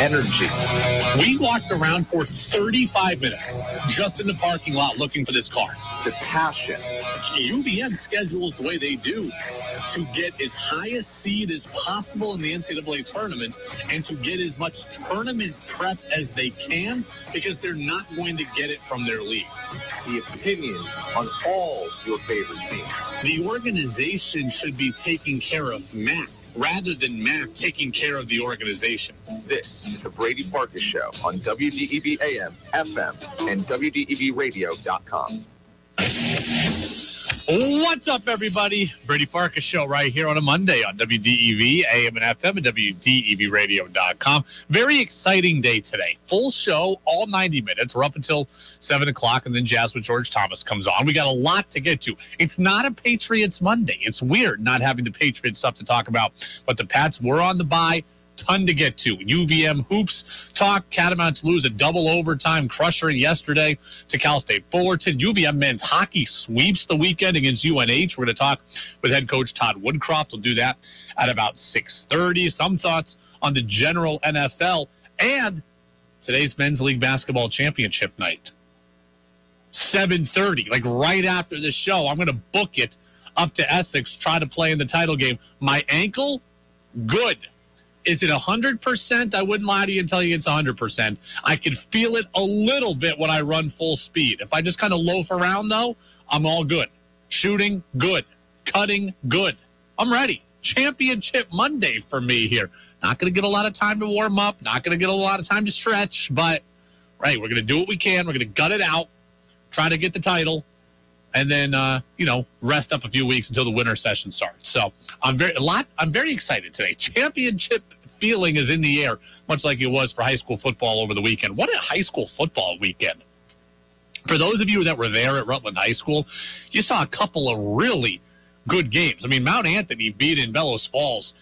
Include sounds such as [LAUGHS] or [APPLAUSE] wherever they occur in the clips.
energy. We walked around for 35 minutes just in the parking lot looking for this car. The passion. UVM schedules the way they do to get as high a seed as possible in the NCAA tournament and to get as much tournament prep as they can because they're not going to get it from their league. The opinions on all your favorite teams. The organization should be taking care of Matt rather than Matt taking care of the organization. This is the Brady Farkas Show on WDEV AM, FM, and WDEVradio.com. What's up, everybody? Brady Farkas show right here on a Monday on WDEV, AM and FM, and WDEVradio.com. Very exciting day today. Full show, all 90 minutes. We're up until 7 o'clock, and then Jazz with George Thomas comes on. We got a lot to get to. It's not a Patriots Monday. It's weird not having the Patriots stuff to talk about, but the Pats were on the bye ton to get to. UVM hoops talk. Catamounts lose a double overtime crusher yesterday to Cal State Fullerton. UVM men's hockey sweeps the weekend against UNH. We're going to talk with head coach Todd Woodcroft. We'll do that at about 6:30. Some thoughts on the general NFL and today's men's league basketball championship night. 7:30, like right after the show. I'm going to book it up to Essex, try to play in the title game. My ankle, good. Is it a 100%? I wouldn't lie to you and tell you it's a 100%. I can feel it a little bit when I run full speed. If I just kind of loaf around, though, I'm all good. Shooting, good. Cutting, good. I'm ready. Championship Monday for me here. Not going to get a lot of time to warm up, not going to get a lot of time to stretch, but right, we're going to do what we can. We're going to gut it out, try to get the title, and then uh, you know rest up a few weeks until the winter session starts. So I'm very a lot. I'm very excited today. [LAUGHS] Championship feeling is in the air, much like it was for high school football over the weekend. What a high school football weekend! For those of you that were there at Rutland High School, you saw a couple of really good games. I mean, Mount Anthony beat in Bellows Falls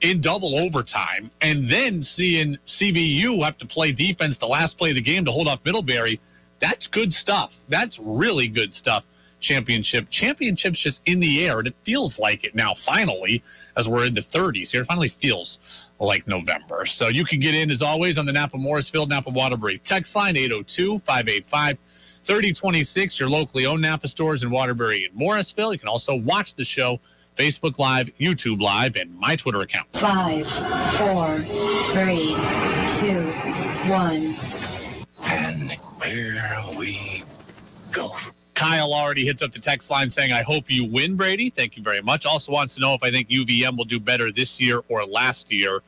in double overtime, and then seeing CVU have to play defense the last play of the game to hold off Middlebury. That's good stuff. That's really good stuff championship. Championship's just in the air, and it feels like it now, finally, as we're in the 30s here. It finally feels like November. So you can get in, as always, on the Napa Morrisville, Napa Waterbury text line 802 585 3026, your locally owned Napa stores in Waterbury and Morrisville. You can also watch the show. Facebook Live, YouTube Live, and my Twitter account. Five, four, three, two, one. And here we go. Kyle already hits up the text line saying, I hope you win, Brady. Thank you very much. Also wants to know if I think UVM will do better this year or last year.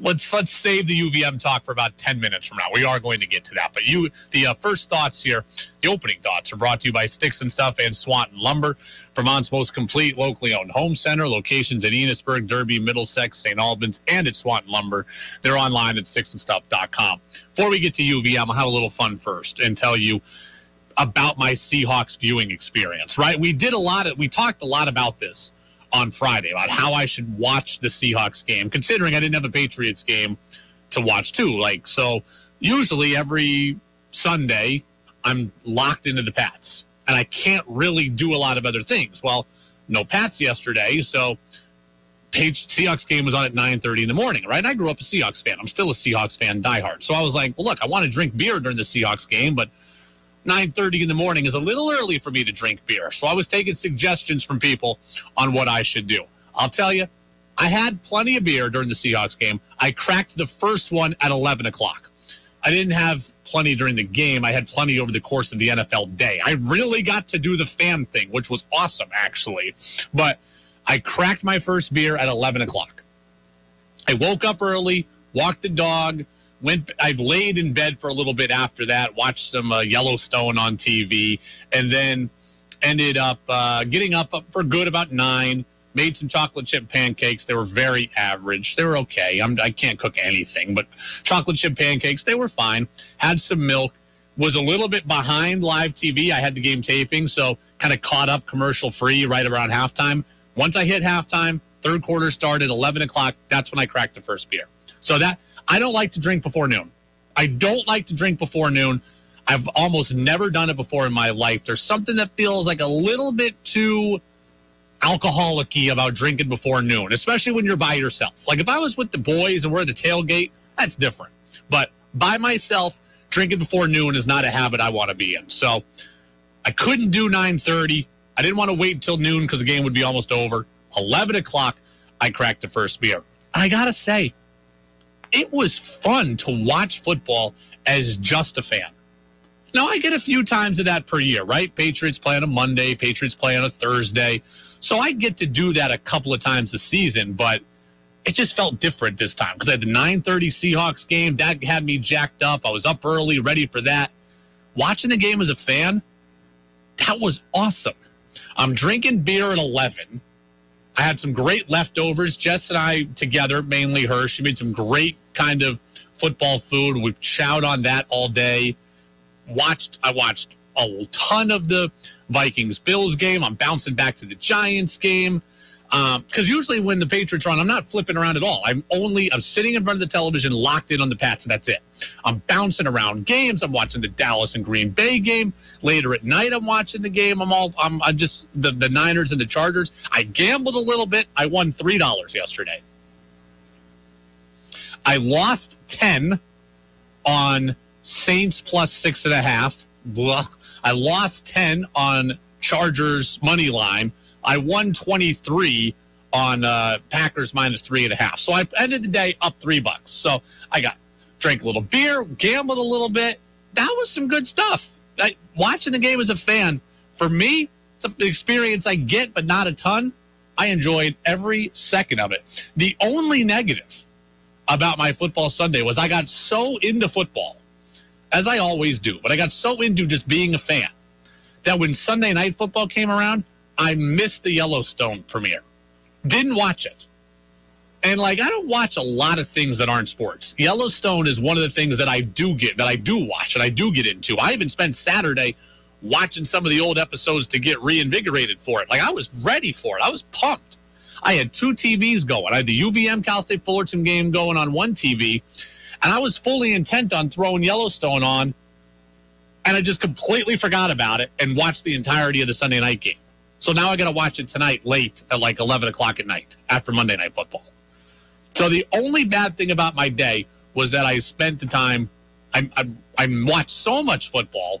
Let's let's save the UVM talk for about 10 minutes from now. We are going to get to that. But you the uh, first thoughts here, the opening thoughts are brought to you by Sticks and Stuff and Swanton Lumber, Vermont's most complete locally owned home center. Locations in Enosburg, Derby, Middlesex, St. Albans, and at Swanton Lumber. They're online at sticksandstuff.com. Before we get to UVM, I'll have a little fun first and tell you about my Seahawks viewing experience, right? We did a lot of, we talked a lot about this on Friday about how I should watch the Seahawks game, considering I didn't have a Patriots game to watch too. Like, so usually every Sunday, I'm locked into the Pats and I can't really do a lot of other things. Well, no Pats yesterday, so Page Seahawks game was on at 9:30 in the morning, right? And I grew up a Seahawks fan. I'm still a Seahawks fan, diehard. So I was like, well, look, I want to drink beer during the Seahawks game, but 9:30 in the morning is a little early for me to drink beer. So I was taking suggestions from people on what I should do. I'll tell you, I had plenty of beer during the Seahawks game. I cracked the first one at 11 o'clock. I didn't have plenty during the game. I had plenty over the course of the NFL day. I really got to do the fan thing, which was awesome, actually. But I cracked my first beer at 11 o'clock. I woke up early, walked the dog, went I've laid in bed for a little bit after that, watched some uh, Yellowstone on TV, and then ended up uh, getting up, for good about nine. Made some chocolate chip pancakes. They were very average. They were okay. I'm, I can't cook anything, but chocolate chip pancakes, they were fine. Had some milk. Was a little bit behind live TV. I had the game taping, so kind of caught up commercial free right around halftime. Once I hit halftime, third quarter started, 11 o'clock. That's when I cracked the first beer. So that I don't like to drink before noon. I don't like to drink before noon. I've almost never done it before in my life. There's something that feels like a little bit too alcoholic about drinking before noon, especially when you're by yourself. Like if I was with the boys and we're at the tailgate, that's different. But by myself, drinking before noon is not a habit I want to be in. So I couldn't do 9:30. I didn't want to wait until noon because the game would be almost over. 11 o'clock, I cracked the first beer. I gotta say, it was fun to watch football as just a fan. Now I get a few times of that per year, right? Patriots play on a Monday, Patriots play on a Thursday. So I get to do that a couple of times a season, but it just felt different this time because I had the 9:30 Seahawks game. That had me jacked up. I was up early, ready for that. Watching the game as a fan, that was awesome. I'm drinking beer at 11. I had some great leftovers. Jess and I together, mainly her. She made some great kind of football food. We chowed on that all day. Watched. I watched a ton of the Vikings Bills game. I'm bouncing back to the Giants game because um, usually when the Patriots are on, I'm not flipping around at all. I'm only I'm sitting in front of the television, locked in on the Pats, and that's it. I'm bouncing around games. I'm watching the Dallas and Green Bay game. Later at night, I'm watching the game. I'm all I'm, I'm just the the Niners and the Chargers. I gambled a little bit. I won three dollars yesterday. I lost ten on Saints plus six and a half. Blah. I lost ten on Chargers money line. I won 23 on uh, Packers minus three and a half. So I ended the day up three bucks. So I got drank a little beer, gambled a little bit. That was some good stuff. I, watching the game as a fan, for me, it's an experience I get, but not a ton. I enjoyed every second of it. The only negative about my football Sunday was I got so into football, as I always do, but I got so into just being a fan that when Sunday night football came around, I missed the Yellowstone premiere. Didn't watch it. And like I don't watch a lot of things that aren't sports. Yellowstone is one of the things that I do get that I do watch and I do get into. I even spent Saturday watching some of the old episodes to get reinvigorated for it. Like I was ready for it. I was pumped. I had two TVs going. I had the UVM Cal State Fullerton game going on one TV, and I was fully intent on throwing Yellowstone on, and I just completely forgot about it and watched the entirety of the Sunday night game. So now I got to watch it tonight late at like 11 o'clock at night after Monday Night Football. So the only bad thing about my day was that I spent the time, I, I, I watched so much football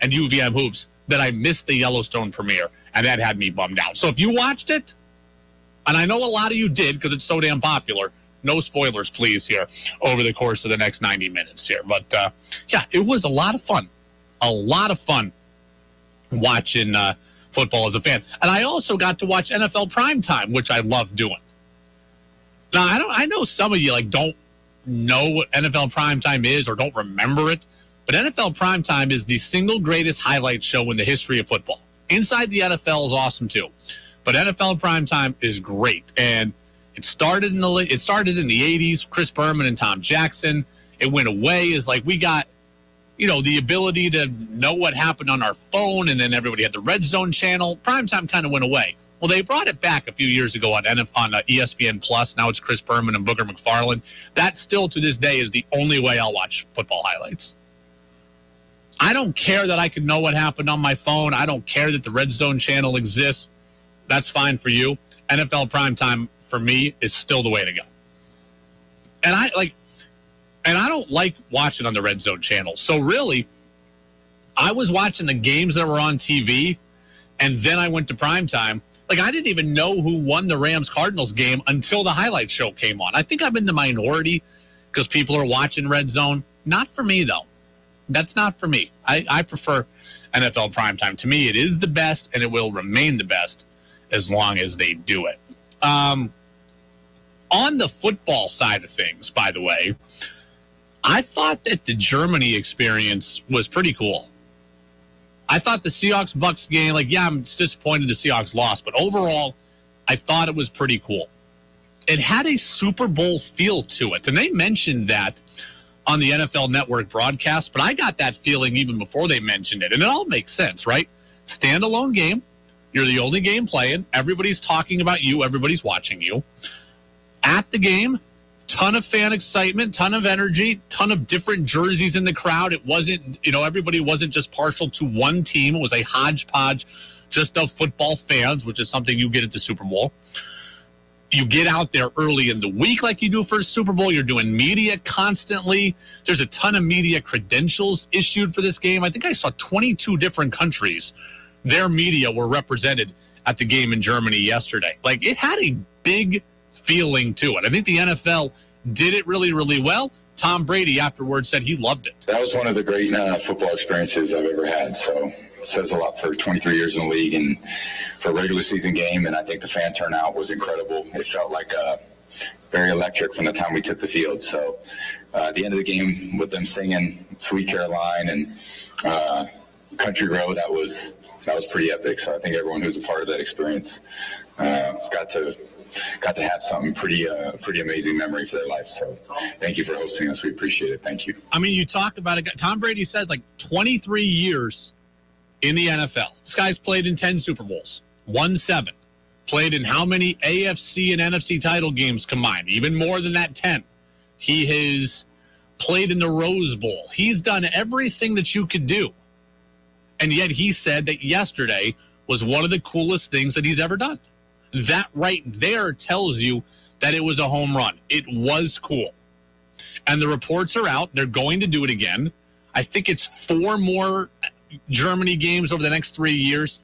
and UVM hoops that I missed the Yellowstone premiere, and that had me bummed out. So if you watched it, and I know a lot of you did because it's so damn popular, no spoilers, please, here over the course of the next 90 minutes here. But uh, yeah, it was a lot of fun. A lot of fun watching uh, football as a fan. And I also got to watch NFL primetime, which I love doing. Now, I don't I know some of you like don't know what NFL primetime is or don't remember it, but NFL primetime is the single greatest highlight show in the history of football. Inside the NFL is awesome too. But NFL primetime is great. And it started in the it started in the 80s, Chris Berman and Tom Jackson. It went away as like we got you know, the ability to know what happened on our phone, and then everybody had the red zone channel. Primetime kind of went away. Well, they brought it back a few years ago on NF, on uh, ESPN Plus. Now it's Chris Berman and Booger McFarland. That still to this day is the only way I'll watch football highlights. I don't care that I can know what happened on my phone. I don't care that the red zone channel exists. That's fine for you. NFL primetime for me is still the way to go. And I like and I don't like watching on the Red Zone channel. So really, I was watching the games that were on TV, and then I went to prime time. Like I didn't even know who won the Rams Cardinals game until the highlight show came on. I think I'm in the minority because people are watching Red Zone. Not for me though. That's not for me. I, I prefer NFL primetime. To me, it is the best, and it will remain the best as long as they do it. Um, on the football side of things, by the way, I thought that the Germany experience was pretty cool. I thought the Seahawks Bucks game, like, yeah, I'm disappointed the Seahawks lost, but overall, I thought it was pretty cool. It had a Super Bowl feel to it. And they mentioned that on the NFL network broadcast, but I got that feeling even before they mentioned it. And it all makes sense, right? Standalone game. You're the only game playing. Everybody's talking about you, everybody's watching you. At the game, ton of fan excitement, ton of energy, ton of different jerseys in the crowd. It wasn't, you know, everybody wasn't just partial to one team. It was a hodgepodge just of football fans, which is something you get at the Super Bowl. you get out there early in the week like you do for a Super Bowl. You're doing media constantly. There's a ton of media credentials issued for this game. I think I saw 22 different countries. Their media were represented at the game in Germany yesterday. Like it had a big feeling to it. I think the NFL did it really, really well. Tom Brady afterwards said he loved it. That was one of the great uh, football experiences I've ever had. So says a lot for 23 years in the league and for a regular season game. And I think the fan turnout was incredible. It felt like uh, very electric from the time we took the field. So uh, the end of the game, with them singing "Sweet Caroline" and uh, "Country Road," that was that was pretty epic. So I think everyone who's a part of that experience uh, got to got to have something pretty uh, pretty amazing memory for their life. So thank you for hosting us. We appreciate it. Thank you. I mean, you talk about it. Tom Brady says like 23 years in the NFL. This guy's played in 10 Super Bowls, won seven, played in how many AFC and NFC title games combined? Even more than that, 10. He has played in the Rose Bowl. He's done everything that you could do. And yet he said that yesterday was one of the coolest things that he's ever done. That right there tells you that it was a home run. It was cool. And the reports are out. They're going to do it again. I think it's four more Germany games over the next three years.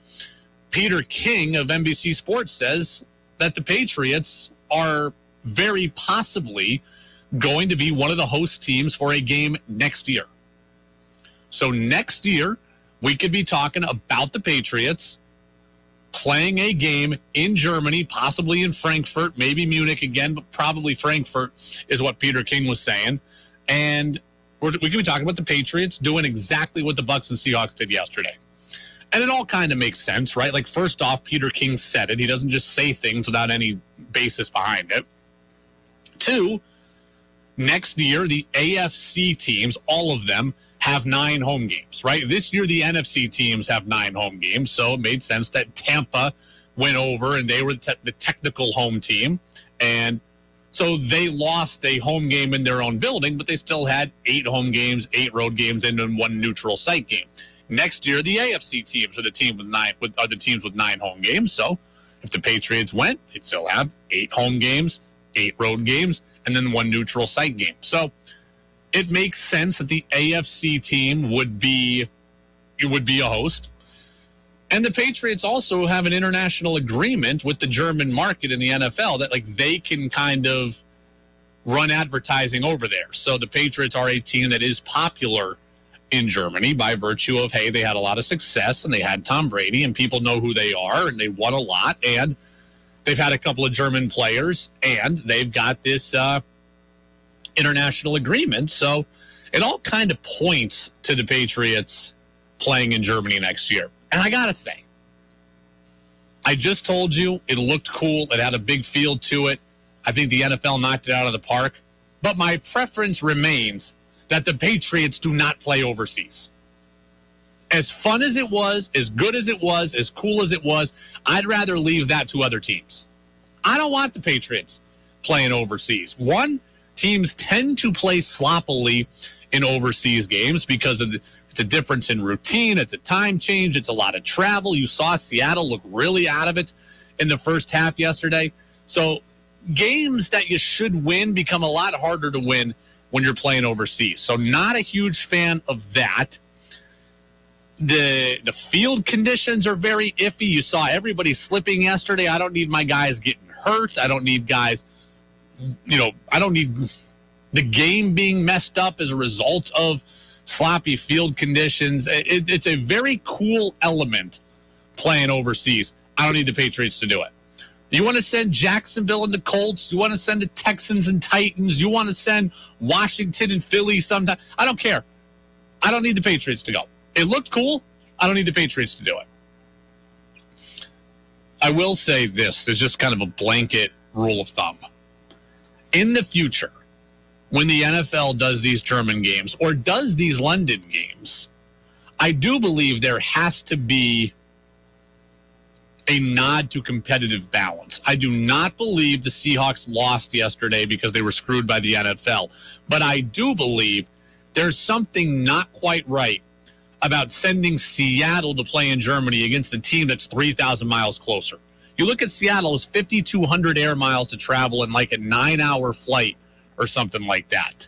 Peter King of NBC Sports says that the Patriots are very possibly going to be one of the host teams for a game next year. So next year, we could be talking about the Patriots playing a game in Germany, possibly in Frankfurt, maybe Munich again, but probably Frankfurt is what Peter King was saying. And we're, we could be talking about the Patriots doing exactly what the Bucks and Seahawks did yesterday. And it all kind of makes sense, right? Like, first off, Peter King said it. He doesn't just say things without any basis behind it. Two, next year, the AFC teams, all of them, have nine home games, right? This year, the NFC teams have nine home games. So it made sense that Tampa went over and they were the, te- the technical home team. And so they lost a home game in their own building, but they still had eight home games, eight road games, and then one neutral site game. Next year, the AFC teams are the team with nine with are the teams with nine home games. So if the Patriots went, they'd still have eight home games, eight road games, and then one neutral site game. So it makes sense that the AFC team would be it would be a host. And the Patriots also have an international agreement with the German market in the NFL that like they can kind of run advertising over there. So the Patriots are a team that is popular in Germany by virtue of hey, they had a lot of success and they had Tom Brady and people know who they are and they won a lot and they've had a couple of German players and they've got this uh, international agreement. So it all kind of points to the Patriots playing in Germany next year. And I got to say, I just told you it looked cool. It had a big field to it. I think the NFL knocked it out of the park. But my preference remains that the Patriots do not play overseas. As fun as it was, as good as it was, as cool as it was, I'd rather leave that to other teams. I don't want the Patriots playing overseas. One, teams tend to play sloppily in overseas games because of the, it's a difference in routine. It's a time change. It's a lot of travel. You saw Seattle look really out of it in the first half yesterday. So games that you should win become a lot harder to win when you're playing overseas. So not a huge fan of that. The the field conditions are very iffy. You saw everybody slipping yesterday. I don't need my guys getting hurt. I don't need guys you know, I don't need the game being messed up as a result of sloppy field conditions. It, it's a very cool element playing overseas. I don't need the Patriots to do it. You want to send Jacksonville and the Colts? You want to send the Texans and Titans? You want to send Washington and Philly sometime? I don't care. I don't need the Patriots to go. It looked cool. I don't need the Patriots to do it. I will say this there's just kind of a blanket rule of thumb. In the future, when the NFL does these German games or does these London games, I do believe there has to be a nod to competitive balance. I do not believe the Seahawks lost yesterday because they were screwed by the NFL, but I do believe there's something not quite right about sending Seattle to play in Germany against a team that's 3,000 miles closer. You look at Seattle, it's 5,200 air miles to travel in like a nine hour flight or something like that.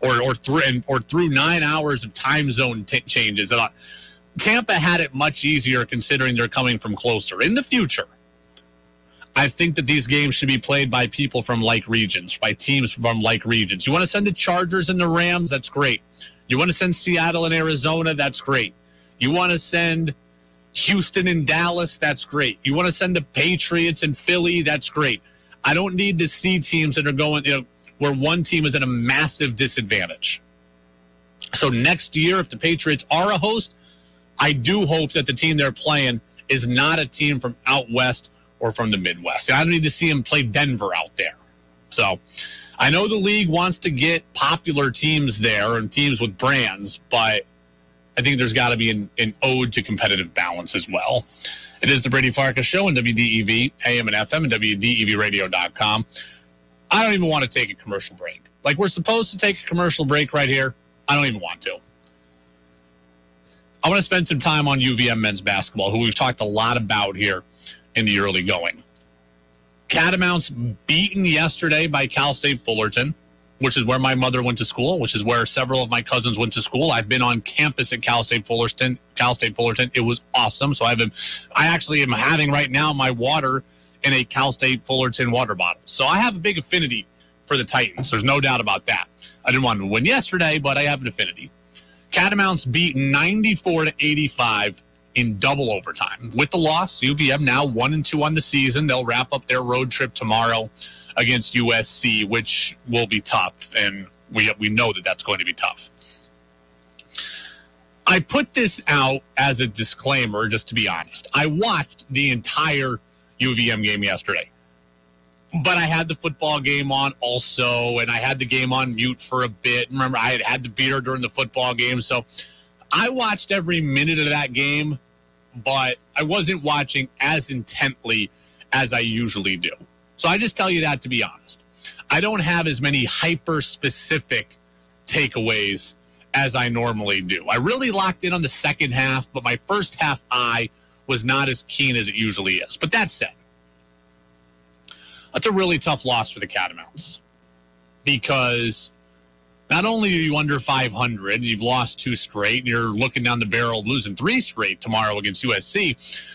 Or, or through or through nine hours of time zone t- changes. Uh, Tampa had it much easier considering they're coming from closer. In the future, I think that these games should be played by people from like regions, by teams from like regions. You want to send the Chargers and the Rams? That's great. You want to send Seattle and Arizona? That's great. You want to send Houston and Dallas? That's great. You want to send the Patriots and Philly? That's great. I don't need to see teams that are going, you know, where one team is at a massive disadvantage. So next year, if the Patriots are a host, I do hope that the team they're playing is not a team from out west or from the Midwest. I don't need to see them play Denver out there. So I know the league wants to get popular teams there and teams with brands, but I think there's got to be an, an ode to competitive balance as well. It is the Brady Farkas Show on WDEV, AM and FM, and WDEVradio.com. I don't even want to take a commercial break. Like we're supposed to take a commercial break right here. I don't even want to. I want to spend some time on UVM men's basketball, who we've talked a lot about here in the early going. Catamounts beaten yesterday by Cal State Fullerton, which is where my mother went to school, which is where several of my cousins went to school. I've been on campus at Cal State Fullerton. Cal State Fullerton. It was awesome. So I've I actually am having right now my water in a Cal State Fullerton water bottle. So I have a big affinity for the Titans. There's no doubt about that. I didn't want to win yesterday, but I have an affinity. Catamounts beat 94 to 85 in double overtime. With the loss, UVM now one and two on the season. They'll wrap up their road trip tomorrow against USC, which will be tough, and we we know that that's going to be tough. I put this out as a disclaimer, just to be honest. I watched the entire UVM game yesterday, but I had the football game on also, and I had the game on mute for a bit. Remember, I had had the beer during the football game, so I watched every minute of that game, but I wasn't watching as intently as I usually do. So I just tell you that to be honest. I don't have as many hyper specific takeaways as I normally do. I really locked in on the second half, but my first half eye was not as keen as it usually is. But that said, that's a really tough loss for the Catamounts because not only are you under 500 and you've lost two straight and you're looking down the barrel of losing three straight tomorrow against USC,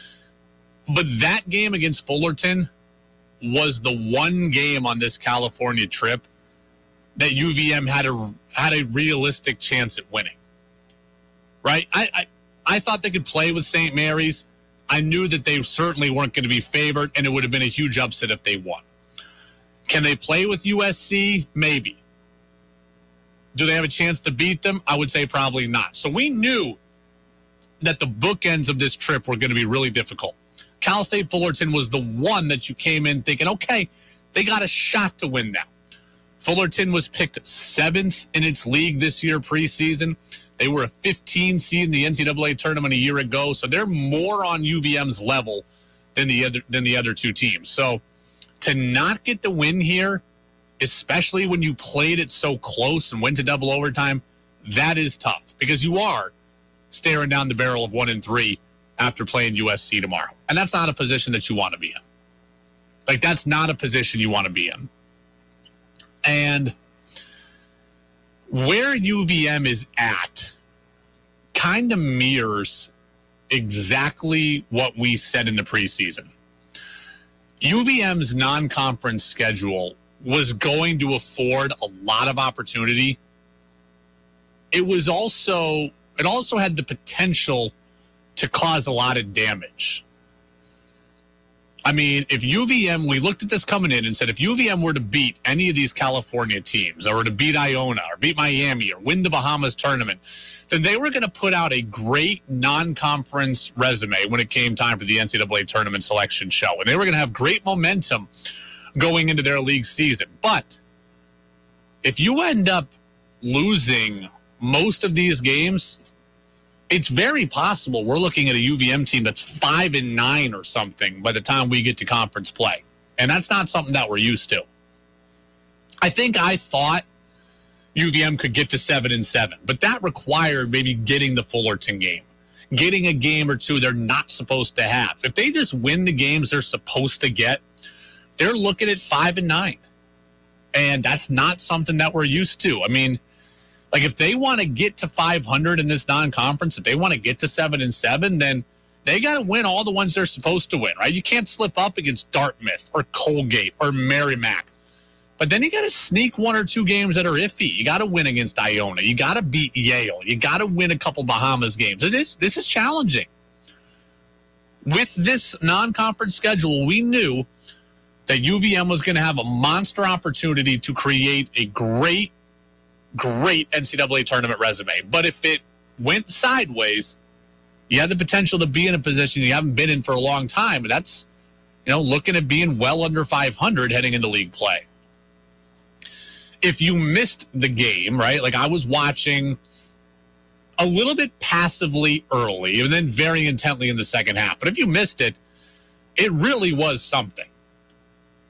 but that game against Fullerton was the one game on this California trip that UVM had a had a realistic chance at winning. Right? I I, I thought they could play with St. Mary's. I knew that they certainly weren't going to be favored, and it would have been a huge upset if they won. Can they play with USC? Maybe. Do they have a chance to beat them? I would say probably not. So we knew that the bookends of this trip were going to be really difficult. Cal State Fullerton was the one that you came in thinking, okay, they got a shot to win now. Fullerton was picked seventh in its league this year preseason. They were a 15 seed in the NCAA tournament a year ago, so they're more on UVM's level than the other than the other two teams. So to not get the win here, especially when you played it so close and went to double overtime, that is tough because you are staring down the barrel of one and three after playing USC tomorrow. And that's not a position that you want to be in. Like, that's not a position you want to be in. And where UVM is at kind of mirrors exactly what we said in the preseason. UVM's non conference schedule was going to afford a lot of opportunity. It was also, it also had the potential to cause a lot of damage. I mean, if UVM, we looked at this coming in and said if UVM were to beat any of these California teams or to beat Iona or beat Miami or win the Bahamas tournament, then they were going to put out a great non conference resume when it came time for the NCAA tournament selection show. And they were going to have great momentum going into their league season. But if you end up losing most of these games, it's very possible we're looking at a UVM team that's five and nine or something by the time we get to conference play. And that's not something that we're used to. I think I thought UVM could get to seven and seven, but that required maybe getting the Fullerton game, getting a game or two they're not supposed to have. If they just win the games they're supposed to get, they're looking at five and nine. And that's not something that we're used to. I mean, like if they want to get to 500 in this non-conference, if they want to get to seven and seven, then they got to win all the ones they're supposed to win, right? You can't slip up against Dartmouth or Colgate or Merrimack. But then you got to sneak one or two games that are iffy. You got to win against Iona. You got to beat Yale. You got to win a couple Bahamas games. It is this is challenging. With this non-conference schedule, we knew that UVM was going to have a monster opportunity to create a great, great NCAA tournament resume. But if it went sideways, you had the potential to be in a position you haven't been in for a long time. And that's, you know, looking at being well under 500 heading into league play. If you missed the game, right? Like I was watching a little bit passively early and then very intently in the second half. But if you missed it, it really was something.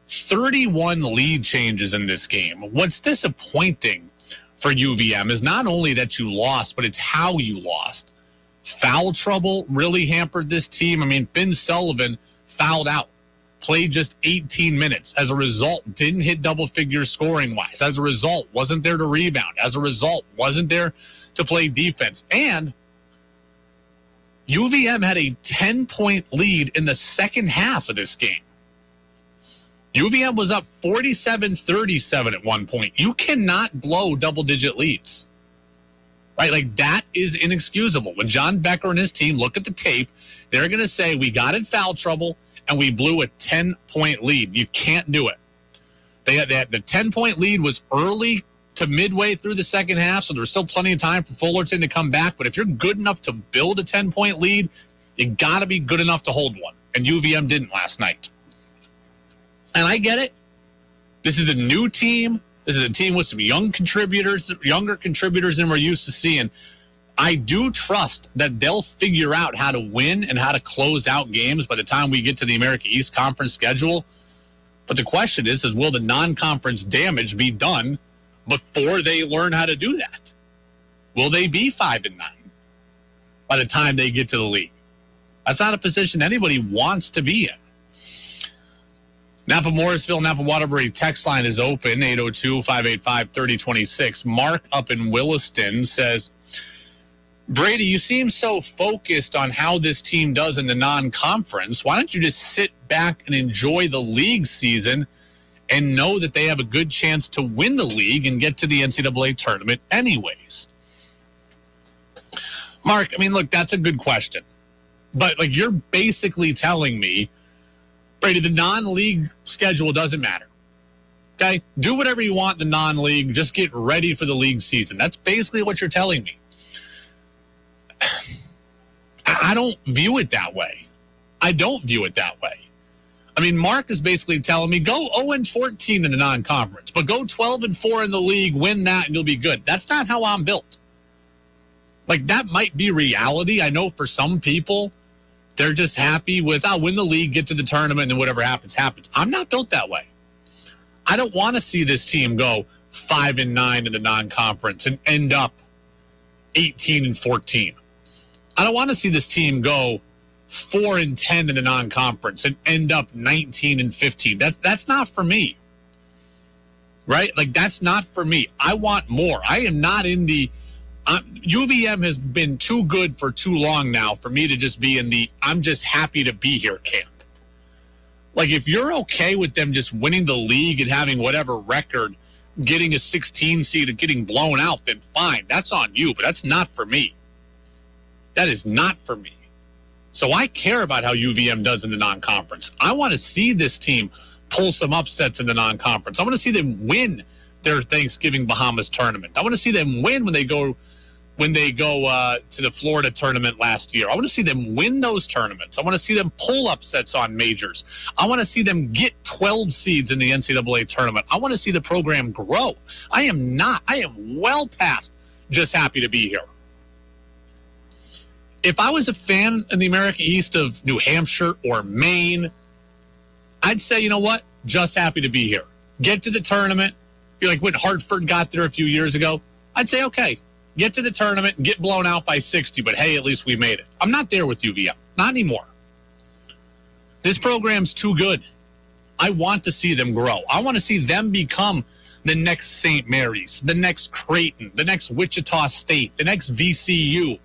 31 lead changes in this game. What's disappointing for UVM is not only that you lost, but it's how you lost. Foul trouble really hampered this team. I mean, Finn Sullivan fouled out, played just 18 minutes. As a result, didn't hit double figures scoring wise. As a result, wasn't there to rebound. As a result, wasn't there to play defense. And UVM had a 10 point lead in the second half of this game. UVM was up 47 37 at one point. You cannot blow double digit leads. Right? Like that is inexcusable. When John Becker and his team look at the tape, they're going to say, We got in foul trouble and we blew a 10 point lead. You can't do it. They had the 10 point lead was early to midway through the second half, so there was still plenty of time for Fullerton to come back. But if you're good enough to build a 10 point lead, you got to be good enough to hold one. And UVM didn't last night. And I get it. This is a new team. This is a team with some young contributors, younger contributors than we're used to seeing. I do trust that they'll figure out how to win and how to close out games by the time we get to the America East Conference schedule. But the question is, is will the non-conference damage be done before they learn how to do that? Will they be five and nine by the time they get to the league? That's not a position anybody wants to be in. Napa Morrisville, Napa Waterbury text line is open 802 585 3026. Mark up in Williston says, Brady, you seem so focused on how this team does in the non conference. Why don't you just sit back and enjoy the league season and know that they have a good chance to win the league and get to the NCAA tournament, anyways? Mark, I mean, look, that's a good question. But like you're basically telling me Brady, the non-league schedule doesn't matter. Okay, do whatever you want. The non-league, just get ready for the league season. That's basically what you're telling me. I don't view it that way. I don't view it that way. I mean, Mark is basically telling me go 0 and 14 in the non-conference, but go 12 and 4 in the league, win that, and you'll be good. That's not how I'm built. Like that might be reality. I know for some people, they're just happy with, oh, I'll win the league, get to the tournament, and whatever happens, happens. I'm not built that way. I don't want to see this team go five and nine in the non-conference and end up 18 and 14. I don't want to see this team go four and 10 in the non-conference and end up 19 and 15. That's that's not for me. Right? Like that's not for me. I want more. I am not in the uh, UVM has been too good for too long now for me to just be in the I'm just happy to be here camp. Like if you're okay with them just winning the league and having whatever record, getting a 16 seed and getting blown out, then fine. That's on you, but that's not for me. That is not for me. So I care about how UVM does in the non-conference. I want to see this team pull some upsets in the non-conference. I want to see them win their Thanksgiving Bahamas tournament. I want to see them win when they go when they go uh, to the Florida tournament last year. I want to see them win those tournaments. I want to see them pull upsets on majors. I want to see them get 12 seeds in the NCAA tournament. I want to see the program grow. I am not, I am well past just happy to be here. If I was a fan in the America East of New Hampshire or Maine, I'd say, you know what? Just happy to be here. Get to the tournament. Be like when Hartford got there a few years ago. I'd say, okay, get to the tournament and get blown out by 60, but hey, at least we made it. I'm not there with UVM. Not anymore. This program's too good. I want to see them grow. I want to see them become the next St. Mary's, the next Creighton, the next Wichita State, the next VCU,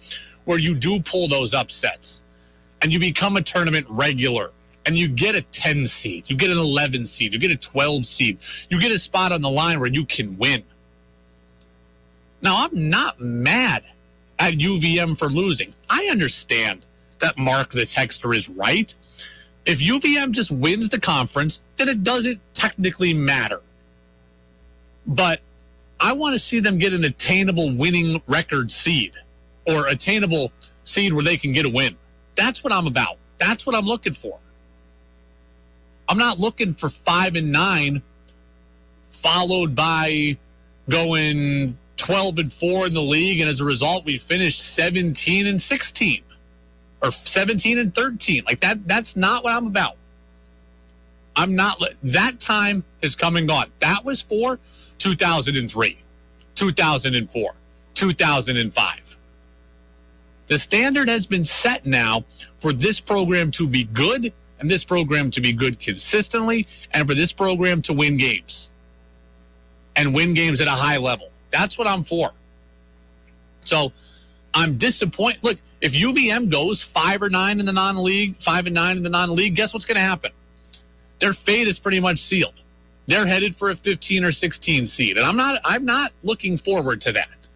where you do pull those upsets and you become a tournament regular and you get a 10 seed, you get an 11 seed, you get a 12 seed, you get a spot on the line where you can win. Now, I'm not mad at UVM for losing. I understand that Mark the Texter is right. If UVM just wins the conference, then it doesn't technically matter. But I want to see them get an attainable winning record seed or attainable seed where they can get a win. That's what I'm about. That's what I'm looking for. I'm not looking for five and nine, followed by going 12 and four in the league. And as a result, we finished 17 and 16 or 17 and 13. Like that, that's not what I'm about. I'm not, that time has come and gone. That was for 2003, 2004, 2005. The standard has been set now for this program to be good and this program to be good consistently and for this program to win games and win games at a high level. That's what I'm for. So I'm disappointed. Look, if UVM goes five or nine in the non league, five and nine in the non league, guess what's going to happen? Their fate is pretty much sealed. They're headed for a 15 or 16 seed. And I'm not I'm not looking forward to that.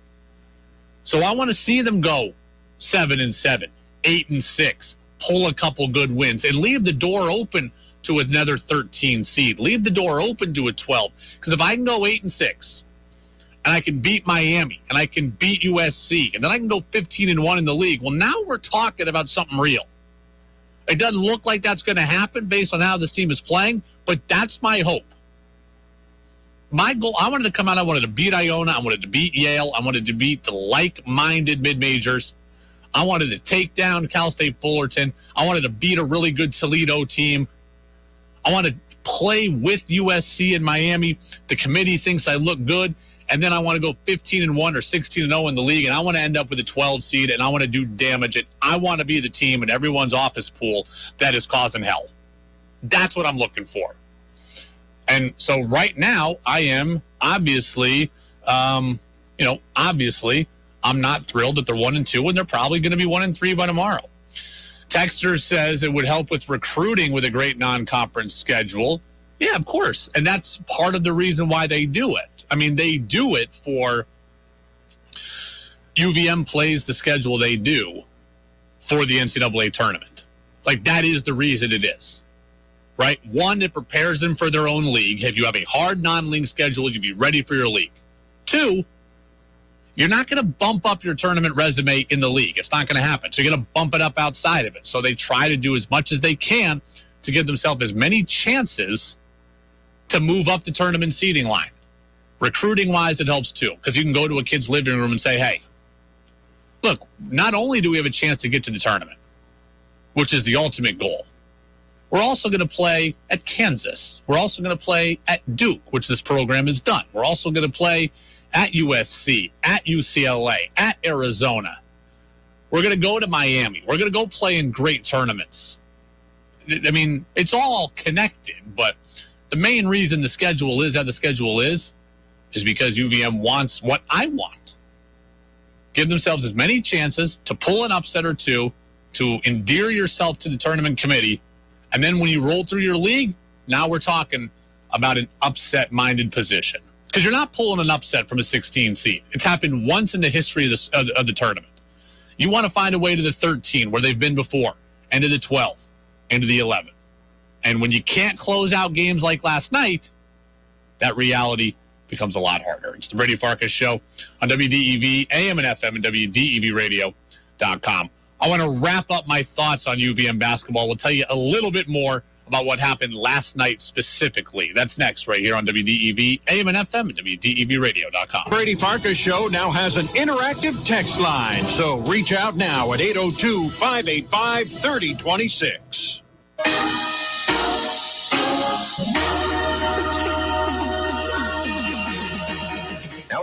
So I want to see them go seven and seven, eight and six, pull a couple good wins, and leave the door open to another 13 seed. Leave the door open to a 12. Because if I can go eight and six, and I can beat Miami, and I can beat USC, and then I can go 15 and one in the league, well, now we're talking about something real. It doesn't look like that's going to happen based on how this team is playing, but that's my hope. My goal, I wanted to come out, I wanted to beat Iona, I wanted to beat Yale, I wanted to beat the like minded mid majors. I wanted to take down Cal State Fullerton. I wanted to beat a really good Toledo team. I want to play with USC and Miami. The committee thinks I look good. And then I want to go 15 and 1 or 16 and 0 in the league. And I want to end up with a 12 seed and I want to do damage. And I want to be the team in everyone's office pool that is causing hell. That's what I'm looking for. And so right now, I am obviously, um, you know, obviously I'm not thrilled that they're one and two, and they're probably going to be one and three by tomorrow. Texter says it would help with recruiting with a great non-conference schedule. Yeah, of course, and that's part of the reason why they do it. I mean, they do it for UVM plays the schedule they do for the NCAA tournament. Like that is the reason it is. Right? One, it prepares them for their own league. If you have a hard non-league schedule, you'd be ready for your league. Two, you're not going to bump up your tournament resume in the league. It's not going to happen. So you're going to bump it up outside of it. So they try to do as much as they can to give themselves as many chances to move up the tournament seeding line. Recruiting wise, it helps too, because you can go to a kid's living room and say, hey, look, not only do we have a chance to get to the tournament, which is the ultimate goal, we're also going to play at Kansas. We're also going to play at Duke, which this program has done. We're also going to play at USC, at UCLA, at Arizona. We're going to go to Miami. We're going to go play in great tournaments. I mean, it's all connected, but the main reason the schedule is how the schedule is is because UVM wants what I want. Give themselves as many chances to pull an upset or two, to endear yourself to the tournament committee. And then when you roll through your league, now we're talking about an upset minded position because you're not pulling an upset from a 16 seed. It's happened once in the history of, the, of the tournament. You want to find a way to the 13 where they've been before, and to the 12, and to the 11. And when you can't close out games like last night, that reality becomes a lot harder. It's the Brady Farkas Show on WDEV, AM and FM, and WDEVradio.com. I want to wrap up my thoughts on UVM basketball. We'll tell you a little bit more about what happened last night specifically. That's next, right here on WDEV, AM and FM, and WDEVradio.com. Brady Farkas Show now has an interactive text line, so reach out now at 802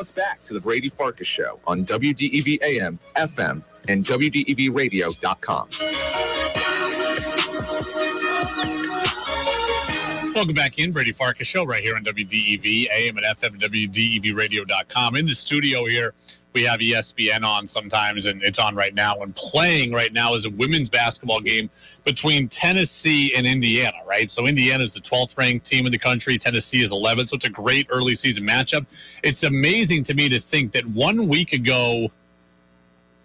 it's back to the Brady Farkas Show on WDEV AM, FM, and WDEVradio.com. Welcome back in, Brady Farkas Show, right here on WDEV, AM and FM, WDEVradio.com. In the studio here, we have ESPN on sometimes, and it's on right now. And playing right now is a women's basketball game between Tennessee and Indiana, right? So Indiana is the 12th ranked team in the country, Tennessee is 11th. So it's a great early season matchup. It's amazing to me to think that one week ago,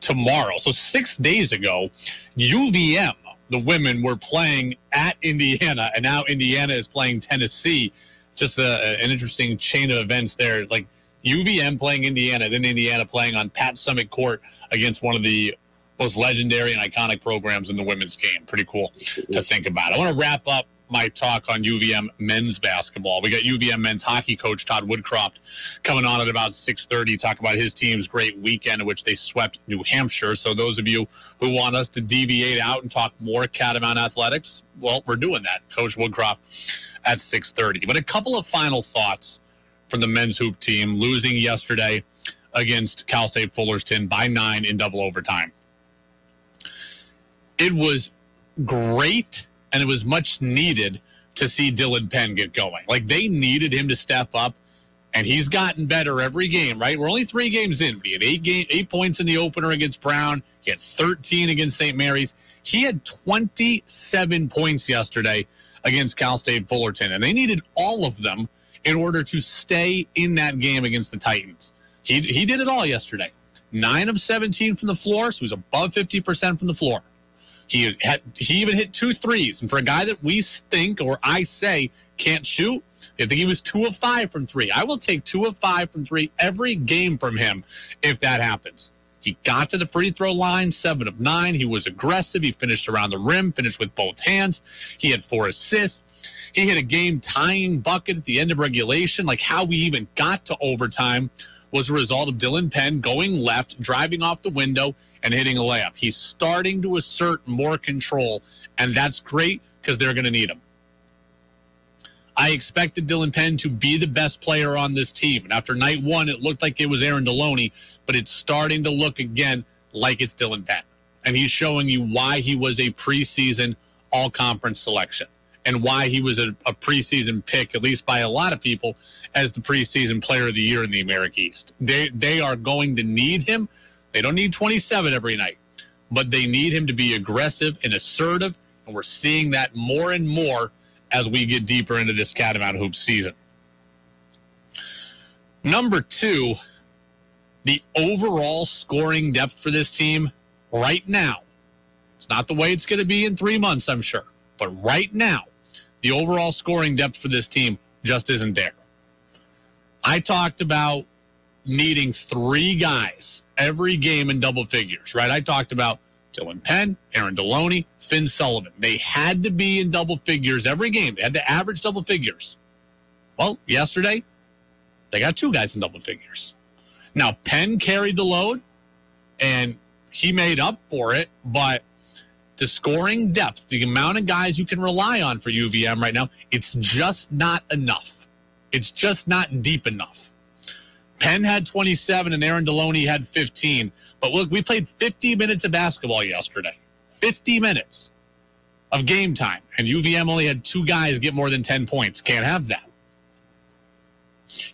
tomorrow, so six days ago, UVM, the women, were playing at Indiana, and now Indiana is playing Tennessee. Just a, an interesting chain of events there. Like, UVM playing Indiana, then Indiana playing on Pat Summitt Court against one of the most legendary and iconic programs in the women's game. Pretty cool to think about. I want to wrap up my talk on UVM men's basketball. We got UVM men's hockey coach Todd Woodcroft coming on at about 6:30 talk about his team's great weekend in which they swept New Hampshire. So those of you who want us to deviate out and talk more Catamount athletics, well, we're doing that. Coach Woodcroft at 6:30. But a couple of final thoughts from the men's hoop team losing yesterday against Cal State Fullerton by 9 in double overtime. It was great and it was much needed to see Dylan Penn get going. Like they needed him to step up, and he's gotten better every game. Right, we're only three games in, but he had eight game, eight points in the opener against Brown. He had 13 against St. Mary's. He had 27 points yesterday against Cal State Fullerton, and they needed all of them in order to stay in that game against the Titans. He he did it all yesterday. Nine of 17 from the floor, so he was above 50% from the floor. He had he even hit two threes, and for a guy that we think or I say can't shoot, I think he was two of five from three. I will take two of five from three every game from him if that happens. He got to the free throw line, seven of nine. He was aggressive. He finished around the rim, finished with both hands. He had four assists. He hit a game tying bucket at the end of regulation. Like how we even got to overtime was a result of Dylan Penn going left, driving off the window, and hitting a layup. He's starting to assert more control, and that's great because they're going to need him. I expected Dylan Penn to be the best player on this team. And after night one, it looked like it was Aaron Deloney, but it's starting to look again like it's Dylan Penn. And he's showing you why he was a preseason all conference selection and why he was a, a, preseason pick, at least by a lot of people, as the preseason player of the year in the America East. They, they are going to need him they don't need 27 every night, but they need him to be aggressive and assertive. And we're seeing that more and more as we get deeper into this Catamount Hoop season. Number two, the overall scoring depth for this team right now. It's not the way it's going to be in three months, I'm sure. But right now, the overall scoring depth for this team just isn't there. I talked about needing three guys every game in double figures, right? I talked about Dylan Penn, Aaron Deloney, Finn Sullivan. They had to be in double figures every game. They had to average double figures. Well, yesterday, they got two guys in double figures. Now, Penn carried the load and he made up for it, but the scoring depth, the amount of guys you can rely on for UVM right now, it's just not enough. It's just not deep enough. Penn had 27 and Aaron Deloney had 15. But look, we played 50 minutes of basketball yesterday. 50 minutes of game time. And UVM only had two guys get more than 10 points. Can't have that.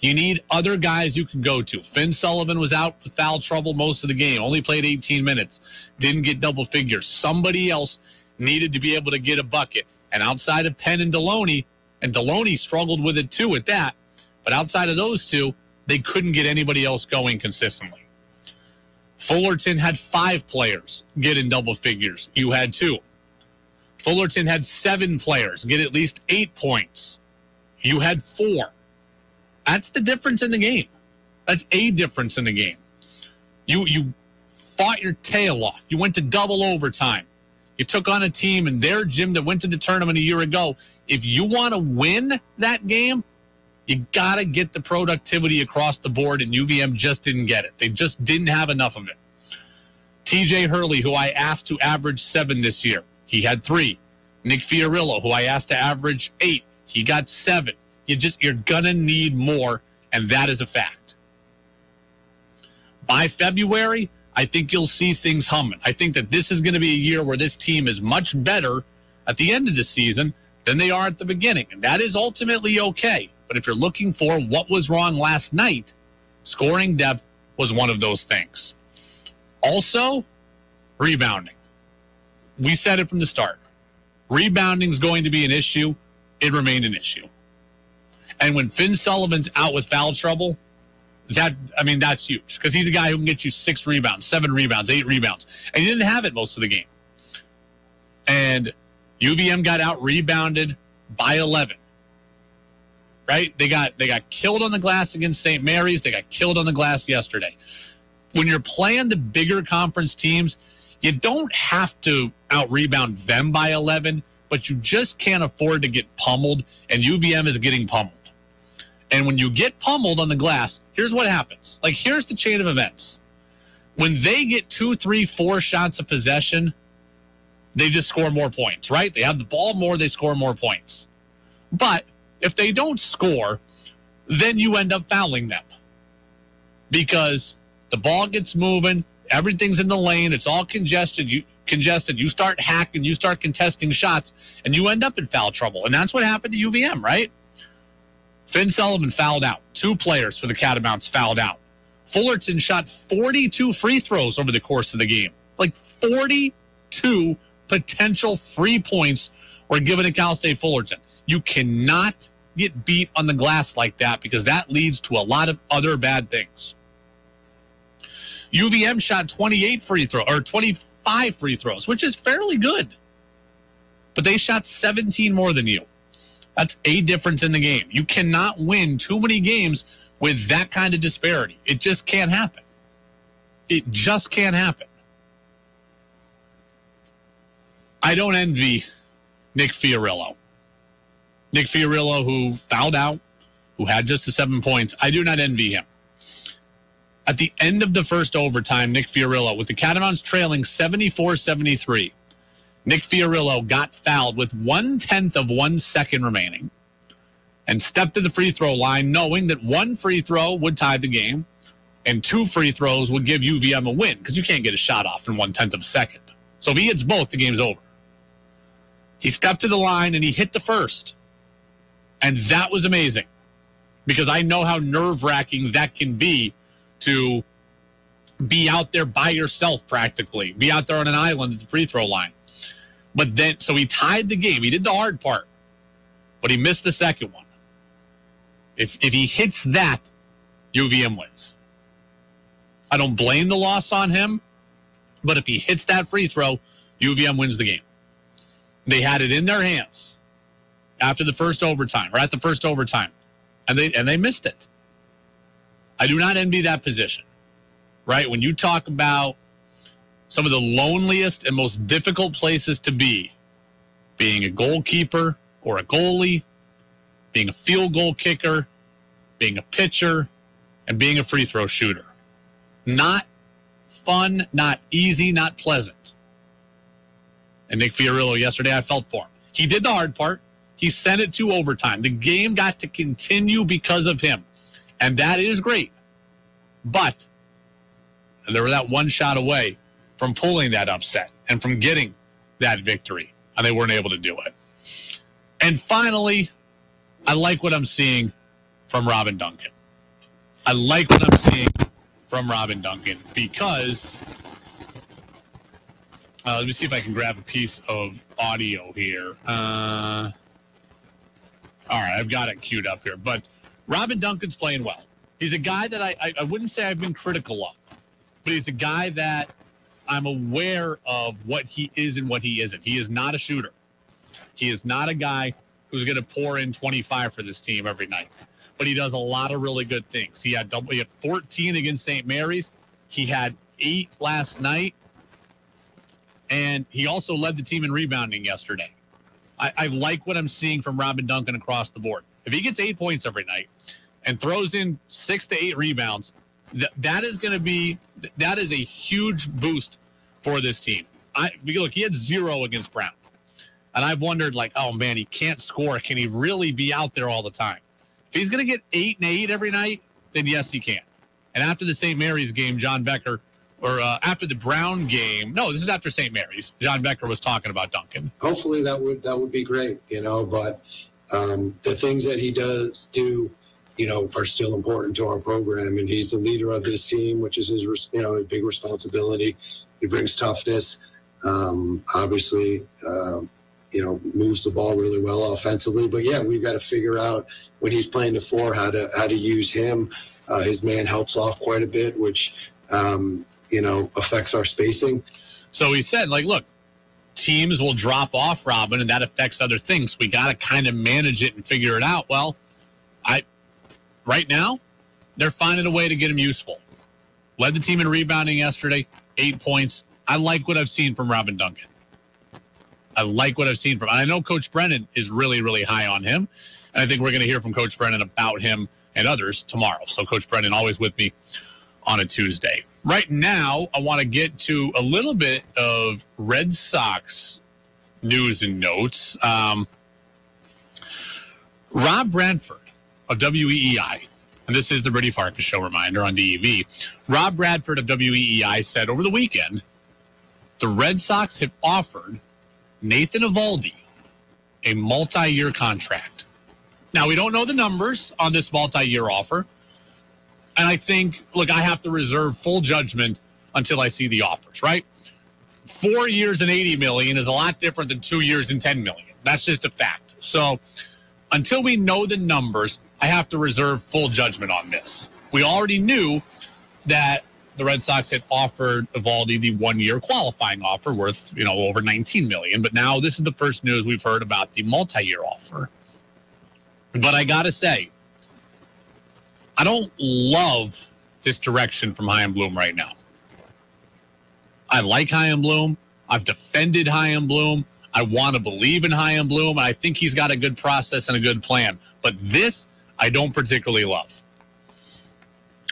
You need other guys you can go to. Finn Sullivan was out for foul trouble most of the game, only played 18 minutes, didn't get double figures. Somebody else needed to be able to get a bucket. And outside of Penn and Deloney, and Deloney struggled with it too at that, but outside of those two, they couldn't get anybody else going consistently. Fullerton had five players get in double figures. You had two. Fullerton had seven players get at least eight points. You had four. That's the difference in the game. That's a difference in the game. You you fought your tail off. You went to double overtime. You took on a team in their gym that went to the tournament a year ago. If you want to win that game, you got to get the productivity across the board, and UVM just didn't get it. They just didn't have enough of it. TJ Hurley, who I asked to average seven this year, he had three. Nick Fiorillo, who I asked to average eight, he got seven. You just you're gonna need more, and that is a fact. By February, I think you'll see things humming. I think that this is going to be a year where this team is much better at the end of the season than they are at the beginning. And that is ultimately okay. But if you're looking for what was wrong last night, scoring depth was one of those things. Also, rebounding. We said it from the start. Rebounding is going to be an issue. It remained an issue. And when Finn Sullivan's out with foul trouble, that I mean that's huge because he's a guy who can get you six rebounds, seven rebounds, eight rebounds, and he didn't have it most of the game. And UVM got out rebounded by 11. Right? They got they got killed on the glass against St. Mary's. They got killed on the glass yesterday. When you're playing the bigger conference teams, you don't have to out rebound them by 11, but you just can't afford to get pummeled, and UVM is getting pummeled. And when you get pummeled on the glass, here's what happens. Like, here's the chain of events. When they get two, three, four shots of possession, they just score more points, right? They have the ball more, they score more points. But if they don't score, then you end up fouling them because the ball gets moving, everything's in the lane, it's all congested. You congested, you start hacking, you start contesting shots, and you end up in foul trouble. And that's what happened to UVM, right? Finn Sullivan fouled out. Two players for the Catamounts fouled out. Fullerton shot 42 free throws over the course of the game. Like 42 potential free points were given to Cal State Fullerton. You cannot get beat on the glass like that because that leads to a lot of other bad things. UVM shot 28 free throw or 25 free throws, which is fairly good. But they shot 17 more than you. That's a difference in the game. You cannot win too many games with that kind of disparity. It just can't happen. It just can't happen. I don't envy Nick Fiorillo. Nick Fiorillo, who fouled out, who had just the seven points. I do not envy him. At the end of the first overtime, Nick Fiorillo, with the Catamounts trailing 74 73, Nick Fiorillo got fouled with one tenth of one second remaining and stepped to the free throw line, knowing that one free throw would tie the game and two free throws would give UVM a win because you can't get a shot off in one tenth of a second. So if he hits both, the game's over. He stepped to the line and he hit the first. And that was amazing because I know how nerve wracking that can be to be out there by yourself practically, be out there on an island at the free throw line. But then, so he tied the game. He did the hard part, but he missed the second one. If, if he hits that, UVM wins. I don't blame the loss on him, but if he hits that free throw, UVM wins the game. They had it in their hands after the first overtime, or at the first overtime, and they and they missed it. I do not envy that position. Right? When you talk about some of the loneliest and most difficult places to be, being a goalkeeper or a goalie, being a field goal kicker, being a pitcher, and being a free throw shooter. Not fun, not easy, not pleasant. And Nick Fiorillo yesterday, I felt for him. He did the hard part. He sent it to overtime. The game got to continue because of him. And that is great. But they were that one shot away from pulling that upset and from getting that victory. And they weren't able to do it. And finally, I like what I'm seeing from Robin Duncan. I like what I'm seeing from Robin Duncan because uh, let me see if I can grab a piece of audio here. Uh, all right, I've got it queued up here. But Robin Duncan's playing well. He's a guy that I, I, I wouldn't say I've been critical of, but he's a guy that I'm aware of what he is and what he isn't. He is not a shooter. He is not a guy who's going to pour in 25 for this team every night, but he does a lot of really good things. He had double, he had 14 against St. Mary's. He had eight last night and he also led the team in rebounding yesterday. I, I, like what I'm seeing from Robin Duncan across the board. If he gets eight points every night and throws in six to eight rebounds, that that is going to be that is a huge boost for this team. I look, he had zero against Brown, and I've wondered like, oh man, he can't score. Can he really be out there all the time? If he's going to get eight and eight every night, then yes, he can. And after the St. Mary's game, John Becker, or uh, after the Brown game, no, this is after St. Mary's. John Becker was talking about Duncan. Hopefully that would that would be great, you know. But um, the things that he does do, you know, are still important to our program, and he's the leader of this team, which is his, you know, big responsibility. He brings toughness. Um, obviously, uh, you know, moves the ball really well offensively. But yeah, we've got to figure out when he's playing the four how to how to use him. Uh, his man helps off quite a bit, which um, you know affects our spacing. So he said, like, look, teams will drop off Robin, and that affects other things. We got to kind of manage it and figure it out. Well, I right now they're finding a way to get him useful. Led the team in rebounding yesterday, eight points. I like what I've seen from Robin Duncan. I like what I've seen from. I know Coach Brennan is really, really high on him, and I think we're going to hear from Coach Brennan about him and others tomorrow. So Coach Brennan always with me on a Tuesday. Right now, I want to get to a little bit of Red Sox news and notes. Um, Rob Bradford of WEEI, and this is the Brady Farkas show reminder on DEV. Rob Bradford of WEEI said over the weekend the Red Sox have offered Nathan Eovaldi a multi year contract. Now, we don't know the numbers on this multi year offer. And I think, look, I have to reserve full judgment until I see the offers, right? Four years and 80 million is a lot different than two years and 10 million. That's just a fact. So until we know the numbers, I have to reserve full judgment on this. We already knew that the Red Sox had offered Eovaldi the one-year qualifying offer worth, you know, over 19 million, but now this is the first news we've heard about the multi-year offer. But I got to say, I don't love this direction from Chaim Bloom right now. I like Chaim Bloom. I've defended Chaim Bloom. I want to believe in Chaim Bloom. I think he's got a good process and a good plan. But this, I don't particularly love.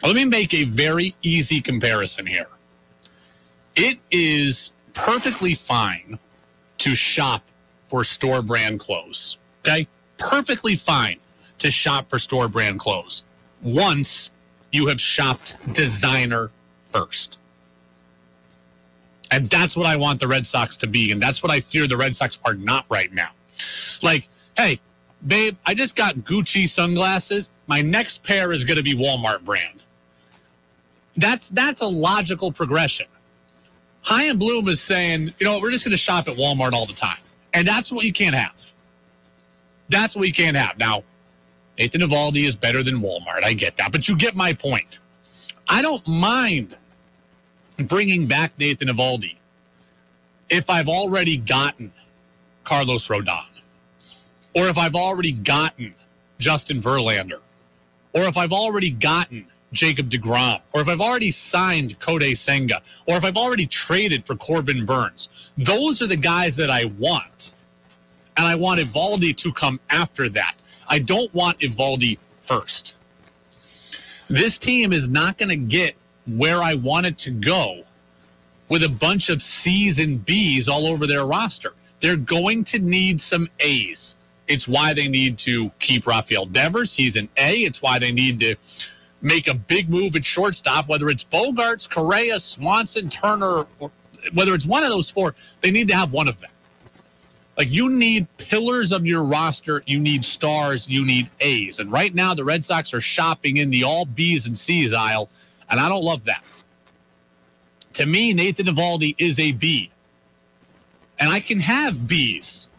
Let me make a very easy comparison here. It is perfectly fine to shop for store brand clothes. Okay? Perfectly fine to shop for store brand clothes once you have shopped designer first. And that's what I want the Red Sox to be. And that's what I fear the Red Sox are not right now. Like, hey, babe, I just got Gucci sunglasses. My next pair is going to be Walmart brand. That's that's a logical progression. Chaim Bloom is saying, you know, we're just going to shop at Walmart all the time. And that's what you can't have. That's what you can't have. Now, Nathan Eovaldi is better than Walmart. I get that. But you get my point. I don't mind bringing back Nathan Eovaldi if I've already gotten Carlos Rodon, or if I've already gotten Justin Verlander, or if I've already gotten Jacob DeGrom, or if I've already signed Kodai Senga, or if I've already traded for Corbin Burnes. Those are the guys that I want. And I want Eovaldi to come after that. I don't want Eovaldi first. This team is not going to get where I want it to go with a bunch of C's and B's all over their roster. They're going to need some A's. It's why they need to keep Rafael Devers. He's an A. It's why they need to make a big move at shortstop, whether it's Bogaerts, Correa, Swanson, Turner, or whether it's one of those four, they need to have one of them. Like you need pillars of your roster, you need stars, you need A's. And right now the Red Sox are shopping in the all B's and C's aisle, and I don't love that. To me, Nathan Eovaldi is a B. And I can have B's,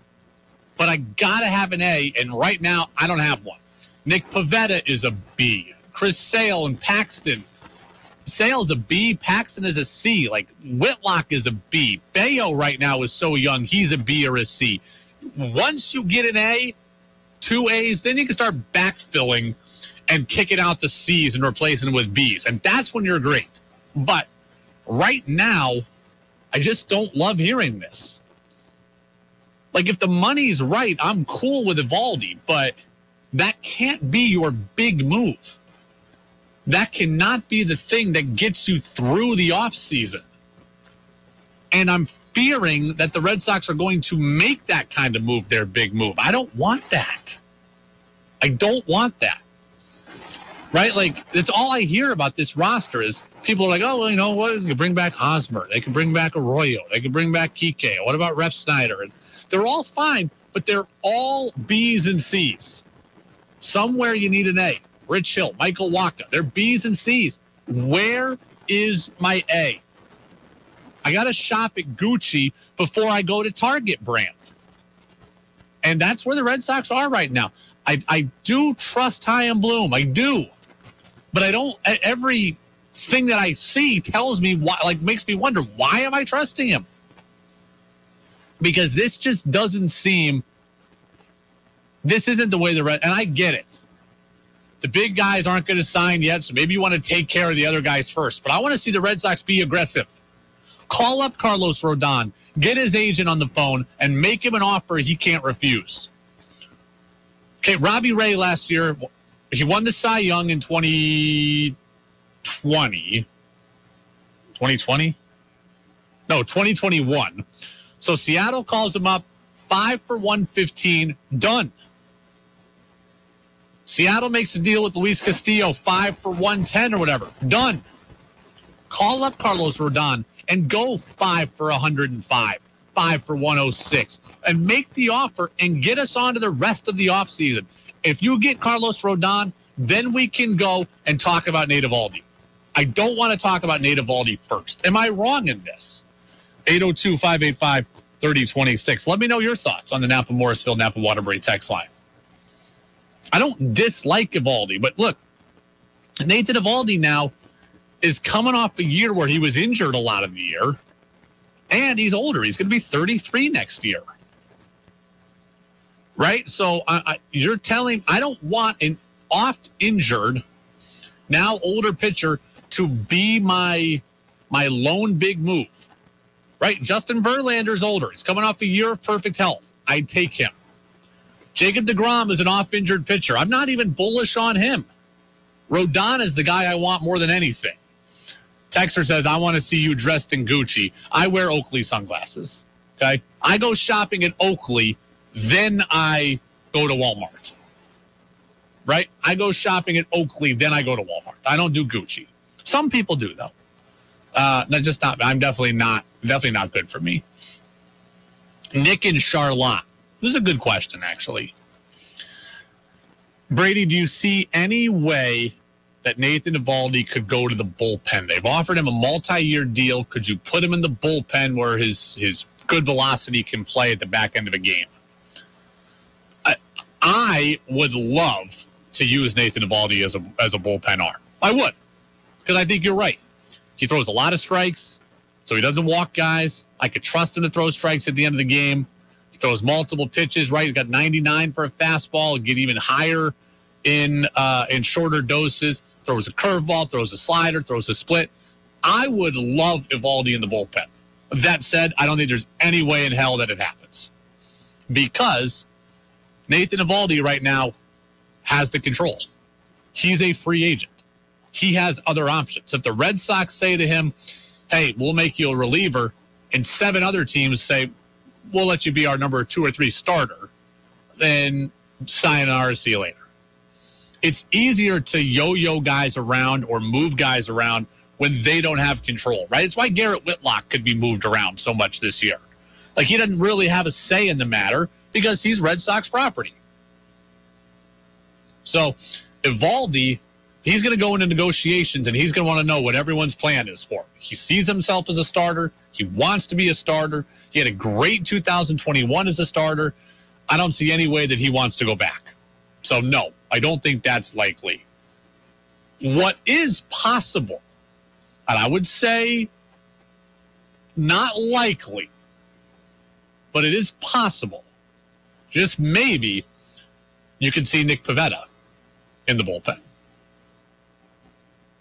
but I gotta have an A, and right now I don't have one. Nick Pivetta is a B. Chris Sale and Paxton. Sale's a B. Paxton is a C. Like Whitlock is a B. Bello right now is so young. He's a B or a C. Once you get an A, two A's, then you can start backfilling and kicking out the C's and replacing them with B's. And that's when you're great. But right now, I just don't love hearing this. Like if the money's right, I'm cool with Eovaldi, but that can't be your big move. That cannot be the thing that gets you through the offseason. And I'm fearing that the Red Sox are going to make that kind of move their big move. I don't want that. I don't want that. right? Like that's all I hear about this roster is people are like, oh, well, you know what? You bring back Hosmer. They can bring back Arroyo. They can bring back Kike. What about Refsnyder? And they're all fine, but they're all B's and C's. Somewhere you need an A. Rich Hill, Michael Wacha. They're B's and C's. Where is my A? I got to shop at Gucci before I go to Target brand. And that's where the Red Sox are right now. I, I do trust Chaim Bloom. I do. But I don't, every thing that I see tells me why, like, makes me wonder, why am I trusting him? Because this just doesn't seem, this isn't the way the Red, and I get it. The big guys aren't going to sign yet, so maybe you want to take care of the other guys first. But I want to see the Red Sox be aggressive. Call up Carlos Rodon, get his agent on the phone, and make him an offer he can't refuse. Okay, Robbie Ray last year, he won the Cy Young in 2020. 2020? No, 2021. So Seattle calls him up, five for 115, done. Seattle makes a deal with Luis Castillo, five for 110 or whatever, done. Call up Carlos Rodon and go five for 105, five for 106, and make the offer and get us on to the rest of the offseason. If you get Carlos Rodon, then we can go and talk about Nate Eovaldi. I don't want to talk about Nate Eovaldi first. Am I wrong in this? 802 585 3026. Let me know your thoughts on the Napa Morrisville Napa Waterbury text line. I don't dislike Eovaldi, but look, Nathan Eovaldi now is coming off a year where he was injured a lot of the year, and he's older. He's going to be 33 next year. Right? So I, I, you're telling I don't want an oft injured, now older pitcher to be my my lone big move. Right? Justin Verlander's older. He's coming off a year of perfect health. I'd take him. Jacob DeGrom is an off injured pitcher. I'm not even bullish on him. Rodon is the guy I want more than anything. Texter says, I want to see you dressed in Gucci. I wear Oakley sunglasses. Okay. I go shopping at Oakley, then I go to Walmart. Right? I go shopping at Oakley, then I go to Walmart. I don't do Gucci. Some people do though. Uh, not just not. I'm definitely not. Definitely not good for me. Nick and Charlotte. This is a good question, actually. Brady, do you see any way that Nathan Eovaldi could go to the bullpen? They've offered him a multi-year deal. Could you put him in the bullpen where his his good velocity can play at the back end of a game? I, I would love to use Nathan Eovaldi as a as a bullpen arm. I would, because I think you're right. He throws a lot of strikes, so he doesn't walk guys. I could trust him to throw strikes at the end of the game. Throws multiple pitches, right? He's got 99 for a fastball, get even higher in uh, in shorter doses. Throws a curveball, throws a slider, throws a split. I would love Eovaldi in the bullpen. That said, I don't think there's any way in hell that it happens because Nathan Eovaldi right now has the control. He's a free agent. He has other options. If the Red Sox say to him, "Hey, we'll make you a reliever," and seven other teams say, we'll let you be our number two or three starter, then sign sayonara, see you later. It's easier to yo-yo guys around or move guys around when they don't have control, right? It's why Garrett Whitlock could be moved around so much this year. Like he doesn't really have a say in the matter because he's Red Sox property. So Eovaldi, he's going to go into negotiations and he's going to want to know what everyone's plan is for. He sees himself as a starter. He wants to be a starter. He had a great 2021 as a starter. I don't see any way that he wants to go back. So, no, I don't think that's likely. What is possible, and I would say not likely, but it is possible, just maybe, you can see Nick Pivetta in the bullpen.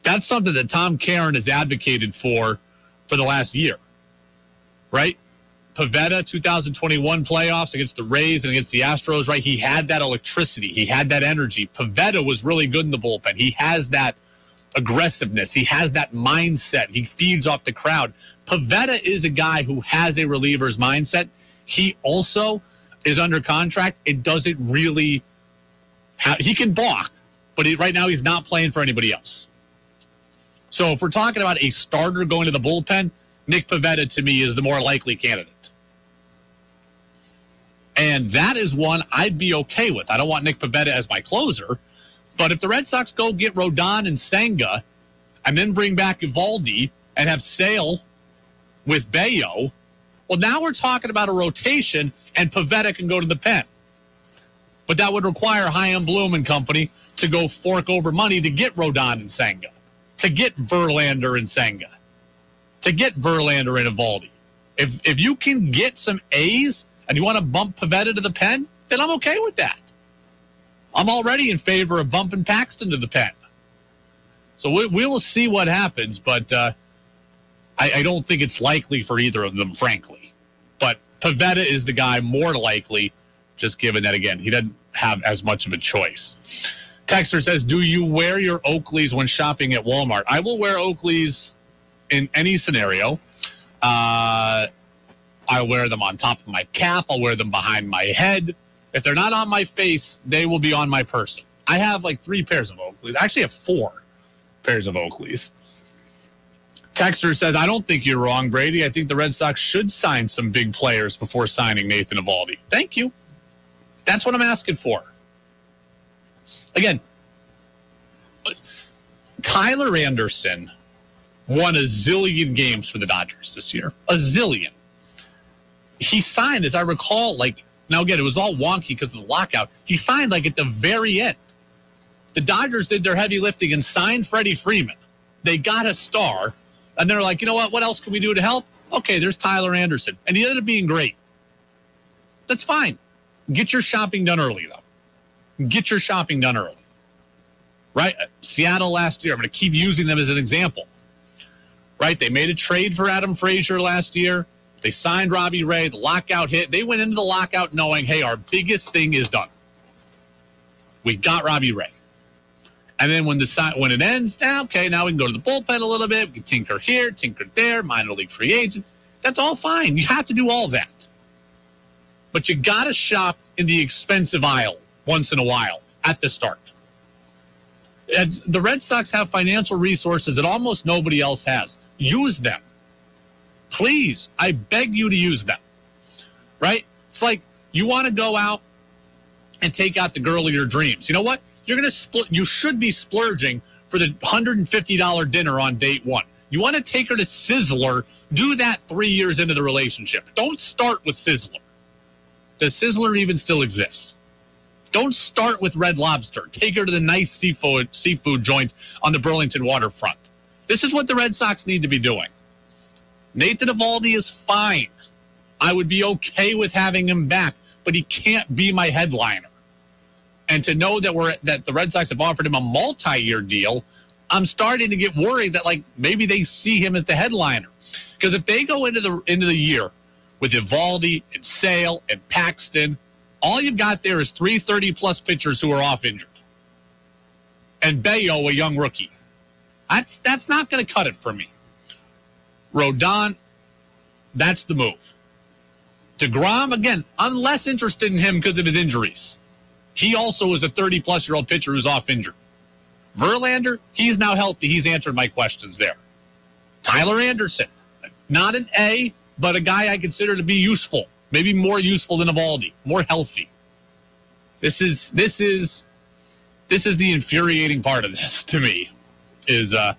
That's something that Tom Caron has advocated for for the last year, right? Pivetta 2021 playoffs against the Rays and against the Astros, right? He had that electricity. He had that energy. Pivetta was really good in the bullpen. He has that aggressiveness. He has that mindset. He feeds off the crowd. Pivetta is a guy who has a reliever's mindset. He also is under contract. It doesn't really have, he can balk, but he, right now he's not playing for anybody else. So if we're talking about a starter going to the bullpen, Nick Pivetta to me is the more likely candidate. And that is one I'd be okay with. I don't want Nick Pivetta as my closer, but if the Red Sox go get Rodon and Senga and then bring back Eovaldi and have Sale with Bello, well, now we're talking about a rotation and Pivetta can go to the pen. But that would require Chaim Bloom and company to go fork over money to get Rodon and Senga, to get Verlander and Senga, to get Verlander and Eovaldi. If if you can get some A's and you want to bump Pivetta to the pen, then I'm okay with that. I'm already in favor of bumping Paxton to the pen. So we, we will see what happens, but uh, I, I don't think it's likely for either of them, frankly. But Pivetta is the guy more likely, just given that, again, he doesn't have as much of a choice. Texter says, Do you wear your Oakleys when shopping at Walmart? I will wear Oakleys in any scenario. Uh, I wear them on top of my cap. I'll wear them behind my head. If they're not on my face, they will be on my person. I have like three pairs of Oakleys. I actually have four pairs of Oakleys. Texter says, I don't think you're wrong, Brady. I think the Red Sox should sign some big players before signing Nathan Eovaldi. Thank you. That's what I'm asking for. Again, Tyler Anderson won a zillion games for the Dodgers this year. A zillion. He signed, as I recall, like, now again, it was all wonky because of the lockout. He signed like at the very end. The Dodgers did their heavy lifting and signed Freddie Freeman. They got a star, and they're like, you know what? What else can we do to help? Okay, there's Tyler Anderson. And he ended up being great. That's fine. Get your shopping done early, though. Get your shopping done early. Right? Seattle last year, I'm going to keep using them as an example. Right? They made a trade for Adam Frazier last year. They signed Robbie Ray. The lockout hit. They went into the lockout knowing, hey, our biggest thing is done. We got Robbie Ray. And then when the when it ends, now okay, now we can go to the bullpen a little bit. We can tinker here, tinker there, minor league free agent. That's all fine. You have to do all that. But you got to shop in the expensive aisle once in a while at the start. As the Red Sox have financial resources that almost nobody else has. Use them. Please, I beg you to use them. Right? It's like you want to go out and take out the girl of your dreams. You know what? You're going to split. You should be splurging for the $150 dinner on date one. You want to take her to Sizzler. Do that three years into the relationship. Don't start with Sizzler. Does Sizzler even still exist? Don't start with Red Lobster. Take her to the nice seafood seafood joint on the Burlington waterfront. This is what the Red Sox need to be doing. Nathan Eovaldi is fine. I would be okay with having him back, but he can't be my headliner. And to know that we're that the Red Sox have offered him a multi-year deal, I'm starting to get worried that like maybe they see him as the headliner. Because if they go into the into the year with Eovaldi and Sale and Paxton, all you've got there is three 30 plus pitchers who are off injured. And Bello, a young rookie. That's that's not going to cut it for me. Rodon, that's the move. DeGrom, again, I'm less interested in him because of his injuries. He also is a 30 plus year old pitcher who's off injured. Verlander, he's now healthy. He's answered my questions there. Tyler Anderson, not an A, but a guy I consider to be useful, maybe more useful than Eovaldi, more healthy. This is this is this is the infuriating part of this [LAUGHS] to me. Is uh,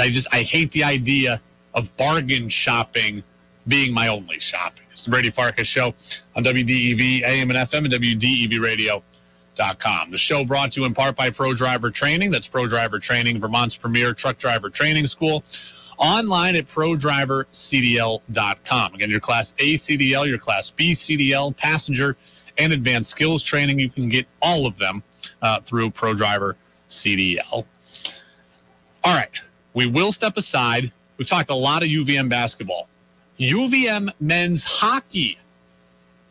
I just I hate the idea of bargain shopping being my only shopping. It's the Brady Farkas Show on WDEV AM and FM and WDEVradio.com. The show brought to you in part by Pro Driver Training. That's Pro Driver Training, Vermont's premier truck driver training school. Online at prodrivercdl.com. Again, your Class A CDL, your Class B CDL, passenger, and advanced skills training. You can get all of them uh, through Pro Driver CDL. All right, we will step aside. We've talked a lot of UVM basketball. UVM men's hockey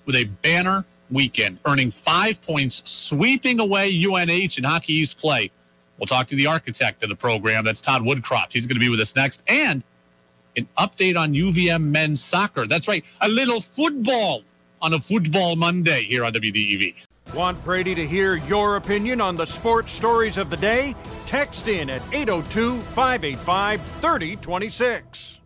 with a banner weekend, earning five points, sweeping away UNH in Hockey East play. We'll talk to the architect of the program. That's Todd Woodcroft. He's going to be with us next. And an update on UVM men's soccer. That's right, a little football on a Football Monday here on WDEV. Want Brady to hear your opinion on the sports stories of the day? Text in at 802 585 3026.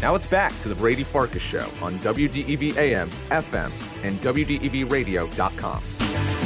Now it's back to the Brady Farkas Show on WDEV AM, FM, and WDEVradio.com.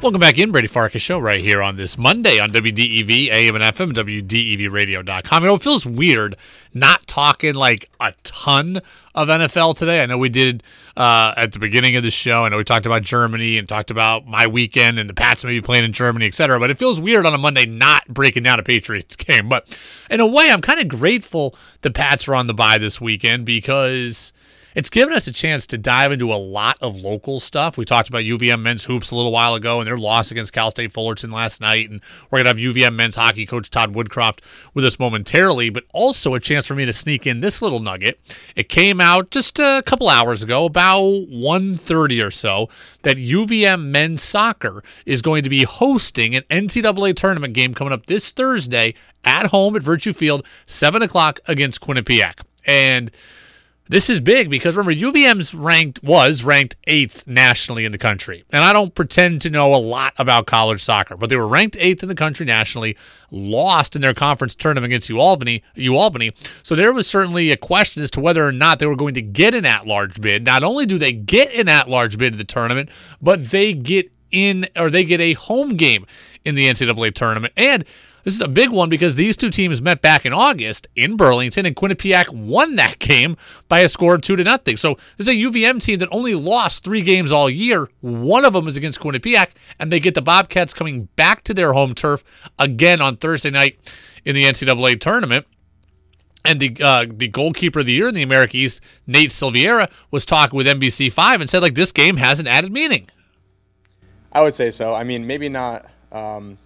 Welcome back in, Brady Farkas Show, right here on this Monday on WDEV, AM and FM, WDEVradio.com. You know, it feels weird not talking like a ton of NFL today. I know we did uh, at the beginning of the show. I know we talked about Germany and talked about my weekend and the Pats maybe playing in Germany, et cetera. But it feels weird on a Monday not breaking down a Patriots game. But in a way, I'm kind of grateful the Pats are on the bye this weekend because it's given us a chance to dive into a lot of local stuff. We talked about UVM men's hoops a little while ago and their loss against Cal State Fullerton last night. And we're going to have UVM men's hockey coach Todd Woodcroft with us momentarily, but also a chance for me to sneak in this little nugget. It came out just a couple hours ago, about 1.30 or so, that UVM men's soccer is going to be hosting an NCAA tournament game coming up this Thursday at home at Virtue Field, 7 o'clock against Quinnipiac. And this is big because remember UVM's ranked was ranked 8th nationally in the country. And I don't pretend to know a lot about college soccer, but they were ranked 8th in the country nationally, lost in their conference tournament against UAlbany, UAlbany. So there was certainly a question as to whether or not they were going to get an at-large bid. Not only do they get an at-large bid to the tournament, but they get in or they get a home game in the NCAA tournament. And this is a big one because these two teams met back in August in Burlington, and Quinnipiac won that game by a score of two to nothing. So this is a UVM team that only lost three games all year. One of them is against Quinnipiac, and they get the Bobcats coming back to their home turf again on Thursday night in the NCAA tournament. And the uh, the goalkeeper of the year in the America East, Nate Silveira, was talking with NBC Five and said like this game has an added meaning. I would say so. I mean, maybe not. Um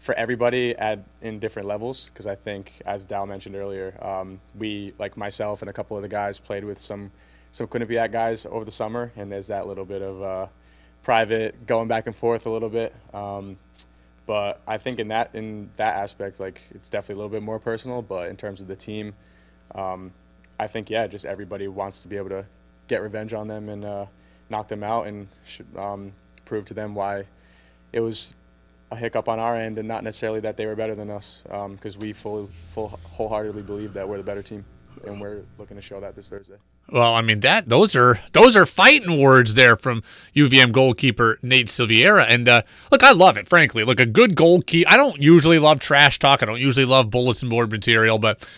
for everybody at in different levels because I think, as Dal mentioned earlier, um, we like myself and a couple of the guys played with some some Quinnipiac guys over the summer, and there's that little bit of uh, private going back and forth a little bit. Um, but I think in that in that aspect, like it's definitely a little bit more personal. But in terms of the team, um, I think yeah, just everybody wants to be able to get revenge on them and uh, knock them out and um, prove to them why it was a hiccup on our end and not necessarily that they were better than us because um, we full, full wholeheartedly believe that we're the better team and we're looking to show that this Thursday. Well, I mean that those are those are fighting words there from UVM goalkeeper Nate Silveira. And uh, look, I love it. Frankly, look, a good goalkeeper. I don't usually love trash talk. I don't usually love bulletin board material, but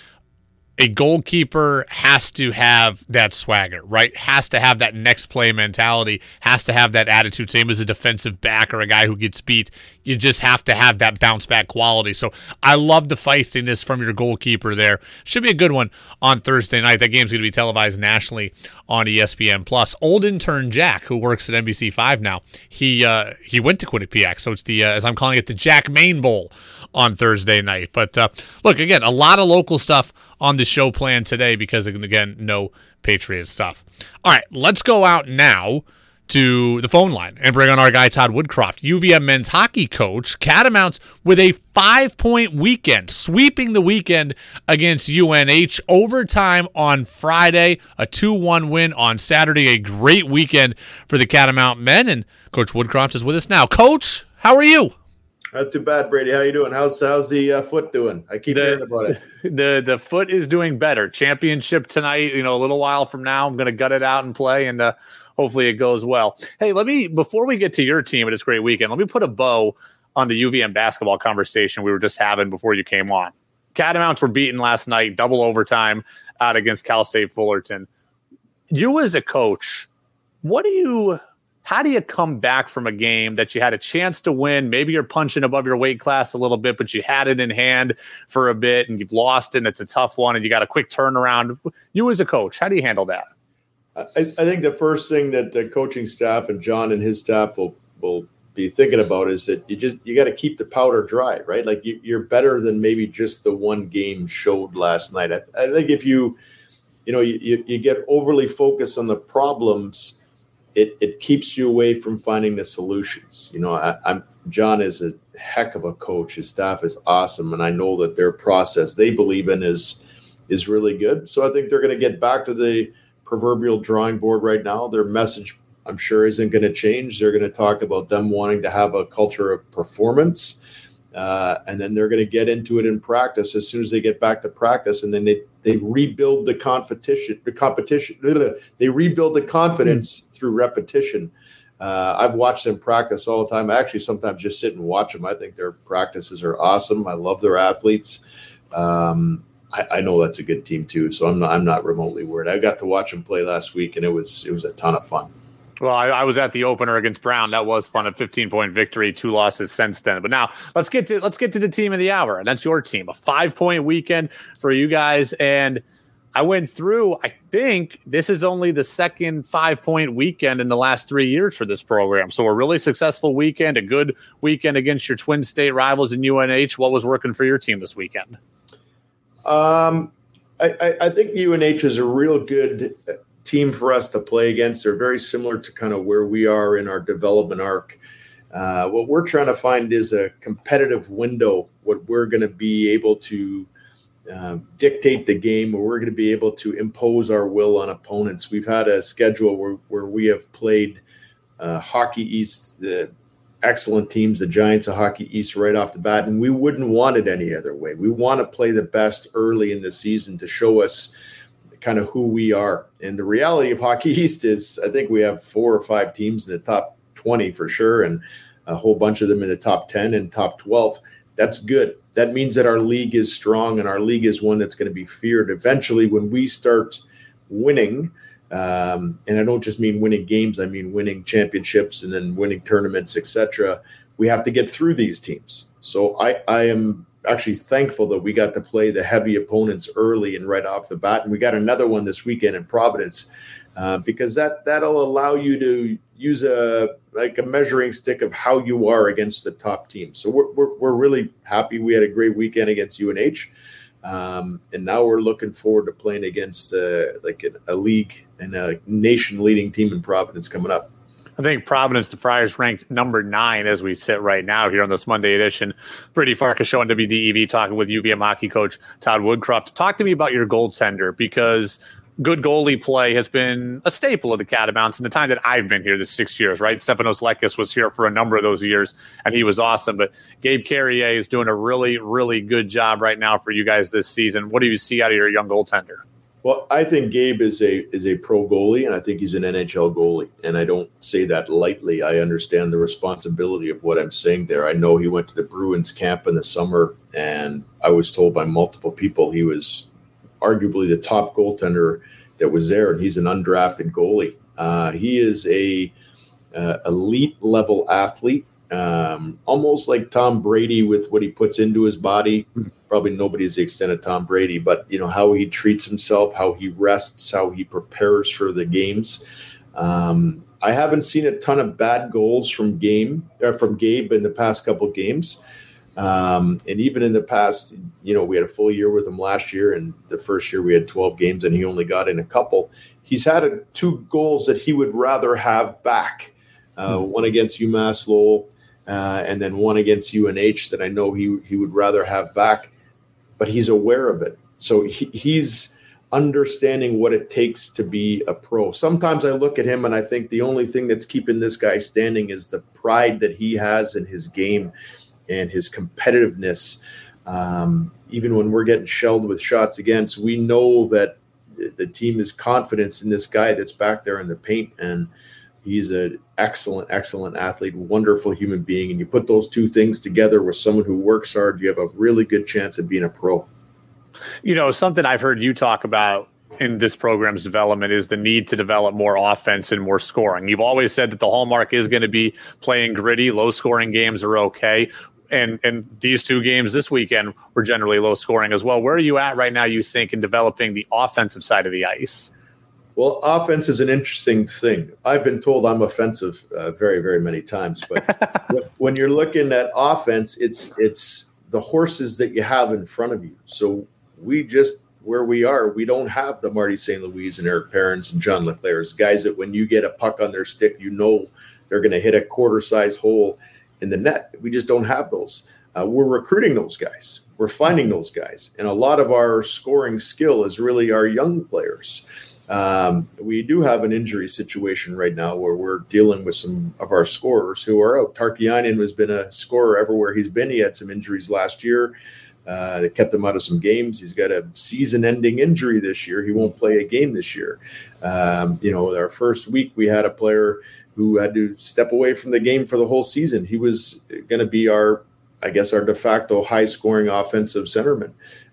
a goalkeeper has to have that swagger, right? Has to have that next play mentality, has to have that attitude, same as a defensive back or a guy who gets beat. You just have to have that bounce back quality. So I love the feistiness from your goalkeeper there. Should be a good one on Thursday night. That game's going to be televised nationally on ESPN Plus. Old intern Jack, who works at NBC Five now, he uh, he went to Quinnipiac, so it's the uh, as I'm calling it the Jack Main Bowl on Thursday night. But uh, look, again, a lot of local stuff on the show plan today because, again, no Patriots stuff. All right, let's go out now to the phone line and bring on our guy Todd Woodcroft, UVM men's hockey coach. Catamounts with a five point weekend, sweeping the weekend against UNH. Overtime on Friday, a 2 1 win on Saturday. A great weekend for the Catamount men. And Coach Woodcroft is with us now. Coach, how are you? Not too bad, Brady. How you doing? How's how's the uh, foot doing? I keep the, hearing about it. [LAUGHS] The the foot is doing better. Championship tonight. You know, a little while from now, I'm going to gut it out and play, and uh, hopefully it goes well. Hey, let me before we get to your team at this great weekend, let me put a bow on the UVM basketball conversation we were just having before you came on. Catamounts were beaten last night, double overtime out against Cal State Fullerton. You as a coach, what do you how do you come back from a game that you had a chance to win? Maybe you're punching above your weight class a little bit, but you had it in hand for a bit and you've lost and it's a tough one and you got a quick turnaround. You as a coach, how do you handle that? I, I think the first thing that the coaching staff and John and his staff will will be thinking about is that you just you got to keep the powder dry, right? Like you, are better than maybe just the one game showed last night. I, I think if you you know you, you get overly focused on the problems it it keeps you away from finding the solutions. You know, I, I'm John is a heck of a coach. His staff is awesome, and I know that their process they believe in is is really good. So I think they're going to get back to the proverbial drawing board right now. Their message, I'm sure, isn't going to change. They're going to talk about them wanting to have a culture of performance. Uh, and then they're going to get into it in practice as soon as they get back to practice, and then they they rebuild the competition. The competition. They rebuild the confidence mm. through repetition. Uh, I've watched them practice all the time. I actually sometimes just sit and watch them. I think their practices are awesome. I love their athletes. Um, I, I, know that's a good team too, so I'm not, I'm not remotely worried. I got to watch them play last week, and it was it was a ton of fun. Well, I, I, was at the opener against Brown. That was fun. A 15 point victory, two losses since then. But now let's get to let's get to the team of the hour, and that's your team. A five point weekend for you guys, and I went through, I think this is only the second five point weekend in the last three years for this program. So a really successful weekend, a good weekend against your twin state rivals in UNH. What was working for your team this weekend? Um, I, I think UNH is a real good team for us to play against. They're very similar to kind of where we are in our development arc. Uh, what we're trying to find is a competitive window, what we're going to be able to um, dictate the game where we're going to be able to impose our will on opponents. We've had a schedule where, where we have played uh, Hockey East, the excellent teams, the Giants of Hockey East, right off the bat, and we wouldn't want it any other way. We want to play the best early in the season to show us kind of who we are. And the reality of Hockey East is, I think we have four or five teams in the top 20 for sure, and a whole bunch of them in the top 10 and top 12. That's good that means that our league is strong and our league is one that's going to be feared. Eventually, when we start winning, um, and I don't just mean winning games, I mean winning championships and then winning tournaments, etc. We have to get through these teams. So I, I am actually thankful that we got to play the heavy opponents early and right off the bat, and we got another one this weekend in Providence uh, because that that'll allow you to use a like a measuring stick of how you are against the top team. So we're, we're, we're really happy. We had a great weekend against UNH. Um, and now we're looking forward to playing against uh, like a league and a nation leading team in Providence coming up. I think Providence, the Friars, ranked number nine as we sit right now here on this Monday edition. Brady Farkas show on WDEV talking with UVM hockey coach Todd Woodcroft. Talk to me about your goaltender because good goalie play has been a staple of the Catamounts in the time that I've been here, the six years, right? Stefanos Lekkas was here for a number of those years, and he was awesome. But Gabe Carriere is doing a really, really good job right now for you guys this season. What do you see out of your young goaltender? Well, I think Gabe is a is a pro goalie, and I think he's an NHL goalie. And I don't say that lightly. I understand the responsibility of what I'm saying there. I know he went to the Bruins camp in the summer, and I was told by multiple people he was arguably the top goaltender that was there, and he's an undrafted goalie. Uh, he is a uh, elite level athlete, um, almost like Tom Brady with what he puts into his body. Probably nobody's the extent of Tom Brady, but you know how he treats himself, how he rests, how he prepares for the games. Um, I haven't seen a ton of bad goals from game uh, from Gabe in the past couple games. Um, and even in the past, you know, we had a full year with him last year, and the first year we had 12 games, and he only got in a couple. He's had a, two goals that he would rather have back uh, mm-hmm. one against UMass Lowell, uh, and then one against UNH that I know he, he would rather have back, but he's aware of it. So he, he's understanding what it takes to be a pro. Sometimes I look at him and I think the only thing that's keeping this guy standing is the pride that he has in his game and his competitiveness. Um, even when we're getting shelled with shots against, we know that the team is confidence in this guy that's back there in the paint, and he's an excellent, excellent athlete, wonderful human being. And you put those two things together with someone who works hard, you have a really good chance of being a pro. You know, something I've heard you talk about in this program's development is the need to develop more offense and more scoring. You've always said that the hallmark is going to be playing gritty, low scoring games are okay and and these two games this weekend were generally low scoring as well. Where are you at right now? You think in developing the offensive side of the ice? Well, offense is an interesting thing. I've been told I'm offensive uh, very, very many times, but [LAUGHS] when you're looking at offense, it's it's the horses that you have in front of you. So we just where we are, we don't have the Marty St. Louis and Eric Perrins and John LeClair's guys that when you get a puck on their stick, you know they're going to hit a quarter size hole in the net. We just don't have those. Uh, we're recruiting those guys. We're finding those guys, and a lot of our scoring skill is really our young players. Um, we do have an injury situation right now where we're dealing with some of our scorers who are out. Tarkanian has been a scorer everywhere he's been. He had some injuries last year. Uh, that kept him out of some games. He's got a season-ending injury this year. He won't play a game this year. Um, you know, our first week we had a player who had to step away from the game for the whole season. He was going to be our, I guess, our de facto high-scoring offensive centerman.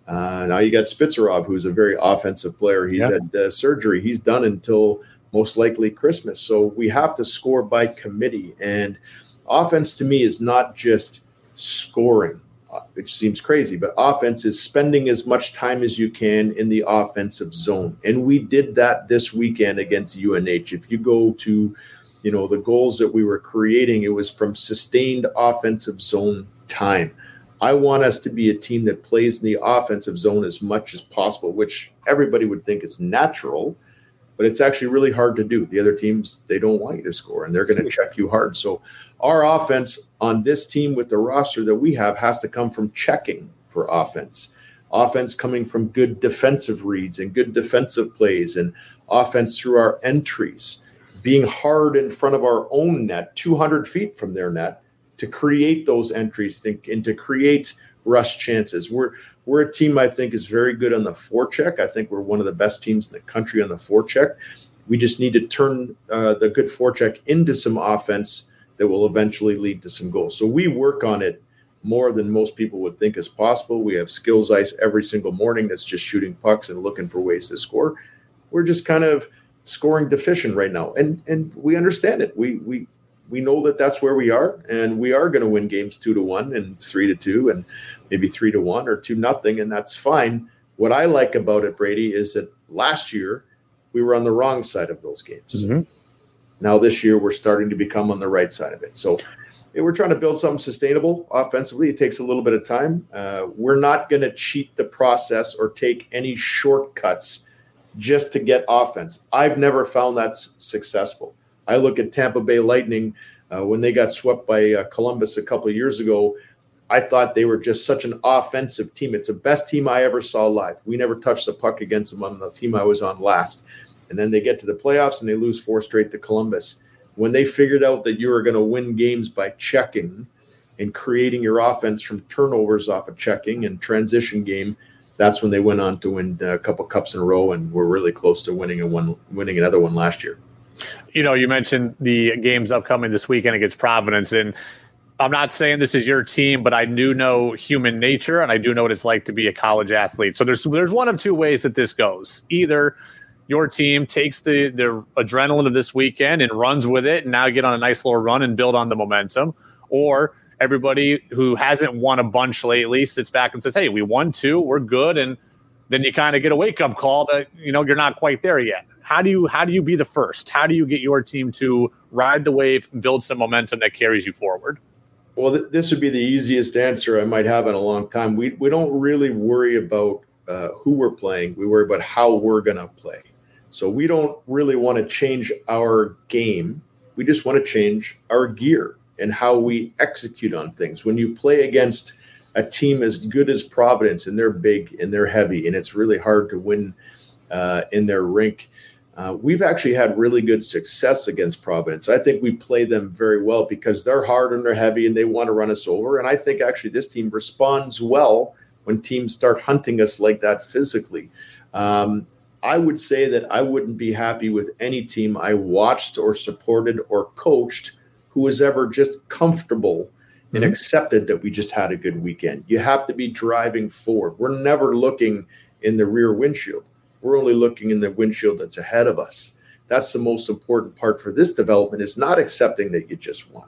Uh, now you got Spitzerov, who's a very offensive player. He's yep. had uh, surgery. He's done until most likely Christmas. So we have to score by committee. And offense to me is not just scoring, uh, which seems crazy, but offense is spending as much time as you can in the offensive zone. And we did that this weekend against UNH. If you go to, you know, the goals that we were creating, it was from sustained offensive zone time. I want us to be a team that plays in the offensive zone as much as possible, which everybody would think is natural, but it's actually really hard to do. The other teams, they don't want you to score and they're going to check you hard. So, our offense on this team with the roster that we have has to come from checking for offense. Offense coming from good defensive reads and good defensive plays, and offense through our entries, being hard in front of our own net, 200 feet from their net to create those entries think, and to create rush chances. We're we're a team I think is very good on the forecheck. I think we're one of the best teams in the country on the forecheck. We just need to turn uh, the good forecheck into some offense that will eventually lead to some goals. So we work on it more than most people would think is possible. We have skills ice every single morning that's just shooting pucks and looking for ways to score. We're just kind of scoring deficient right now, and and we understand it. We we we know that that's where we are, and we are going to win games two to one and three to two, and maybe three to one or two nothing, and that's fine. What I like about it, Brady, is that last year we were on the wrong side of those games. Mm-hmm. Now this year we're starting to become on the right side of it. So we're trying to build something sustainable offensively. It takes a little bit of time. Uh, we're not going to cheat the process or take any shortcuts just to get offense. I've never found that successful. I look at Tampa Bay Lightning uh, when they got swept by uh, Columbus a couple years ago. I thought they were just such an offensive team. It's the best team I ever saw live. We never touched the puck against them on the team I was on last. And then they get to the playoffs and they lose four straight to Columbus. When they figured out that you were going to win games by checking and creating your offense from turnovers off of checking and transition game, that's when they went on to win a couple cups in a row and were really close to winning a one winning another one last year you know, you mentioned the games upcoming this weekend against Providence, and I'm not saying this is your team, but I do know human nature, and I do know what it's like to be a college athlete. So there's there's one of two ways that this goes. Either your team takes the the adrenaline of this weekend and runs with it, and now get on a nice little run and build on the momentum, or everybody who hasn't won a bunch lately sits back and says, "Hey, we won two, we're good," and then you kind of get a wake up call that you know you're not quite there yet how do you how do you be the first? How do you get your team to ride the wave, and build some momentum that carries you forward? Well, th- this would be the easiest answer I might have in a long time. We we don't really worry about uh, who we're playing. We worry about how we're going to play. So we don't really want to change our game. We just want to change our gear and how we execute on things. When you play against a team as good as Providence and they're big and they're heavy and it's really hard to win uh, in their rink, uh, we've actually had really good success against Providence. I think we play them very well because they're hard and they're heavy and they want to run us over. And I think actually this team responds well when teams start hunting us like that physically. Um, I would say that I wouldn't be happy with any team I watched or supported or coached who was ever just comfortable mm-hmm. and accepted that we just had a good weekend. You have to be driving forward. We're never looking in the rear windshield. We're only looking in the windshield that's ahead of us. That's the most important part for this development is not accepting that you just won.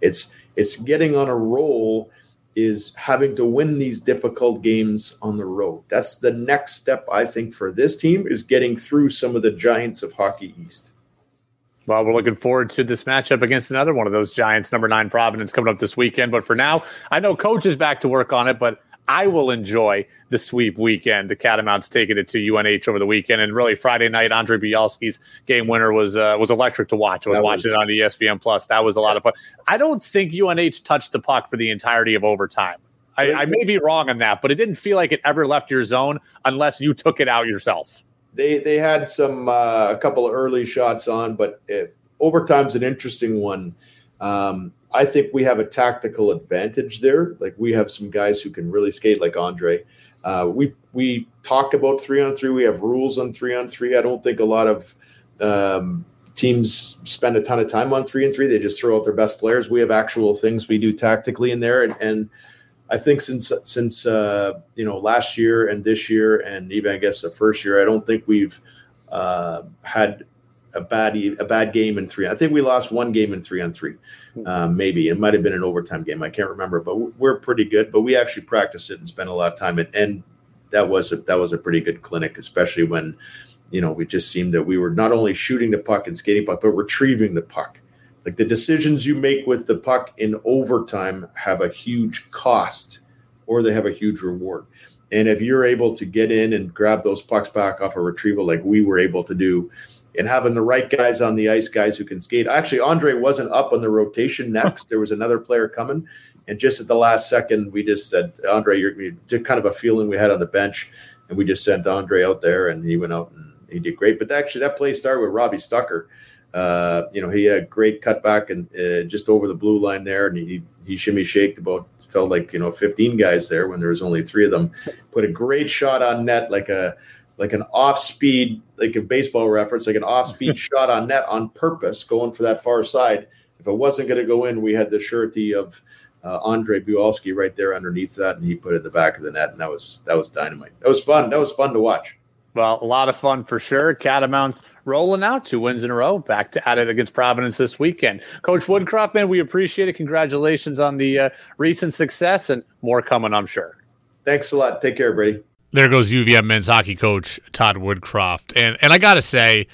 It's it's getting on a roll is having to win these difficult games on the road. That's the next step I think for this team is getting through some of the giants of hockey east. Well, we're looking forward to this matchup against another one of those Giants, number nine Providence, coming up this weekend. But for now, I know coach is back to work on it, but I will enjoy the sweep weekend. The Catamounts taking it to UNH over the weekend, and really Friday night, Andre Bialski's game winner was uh, was electric to watch. I was, was watching it on ESPN Plus. That was a lot of fun. I don't think UNH touched the puck for the entirety of overtime. I, I may be wrong on that, but it didn't feel like it ever left your zone unless you took it out yourself. They they had some uh, a couple of early shots on, but it, overtime's an interesting one. Um, I think we have a tactical advantage there. Like we have some guys who can really skate, like Andre. Uh, we we talk about three on three. We have rules on three on three. I don't think a lot of um, teams spend a ton of time on three and three. They just throw out their best players. We have actual things we do tactically in there, and, and I think since since uh, you know last year and this year, and even I guess the first year, I don't think we've uh, had a bad a bad game in three. I think we lost one game in three on three, um, maybe it might have been an overtime game. I can't remember, but we're pretty good. But we actually practice it and spend a lot of time and, and that was a, that was a pretty good clinic, especially when you know we just seemed that we were not only shooting the puck and skating puck, but retrieving the puck. Like the decisions you make with the puck in overtime have a huge cost, or they have a huge reward. And if you're able to get in and grab those pucks back off a retrieval, like we were able to do, and having the right guys on the ice, guys who can skate. Actually, Andre wasn't up on the rotation next. there was another player coming. And just at the last second, we just said, Andre, you're kind of a feeling we had on the bench. And we just sent Andre out there and he went out and he did great. But actually, that play started with Robbie Stucker. Uh, you know, he had a great cutback and uh, just over the blue line there. And he, he shimmy shaked about, felt like, you know, 15 guys there when there was only three of them. Put a great shot on net, like a, like an off speed, like a baseball reference, like an [LAUGHS] off speed shot on net on purpose, going for that far side. If it wasn't going to go in, we had the surety of uh, Andre Bialski right there underneath that, and he put it in the back of the net, and that was that was dynamite. That was fun. That was fun to watch. Well, a lot of fun for sure. Catamounts rolling out two wins in a row, back to at it against Providence this weekend. Coach Woodcroft, man, we appreciate it. Congratulations on the uh, recent success, and more coming, I'm sure. Thanks a lot. Take care, Brady there goes UVM men's hockey coach Todd Woodcroft. And and I got to say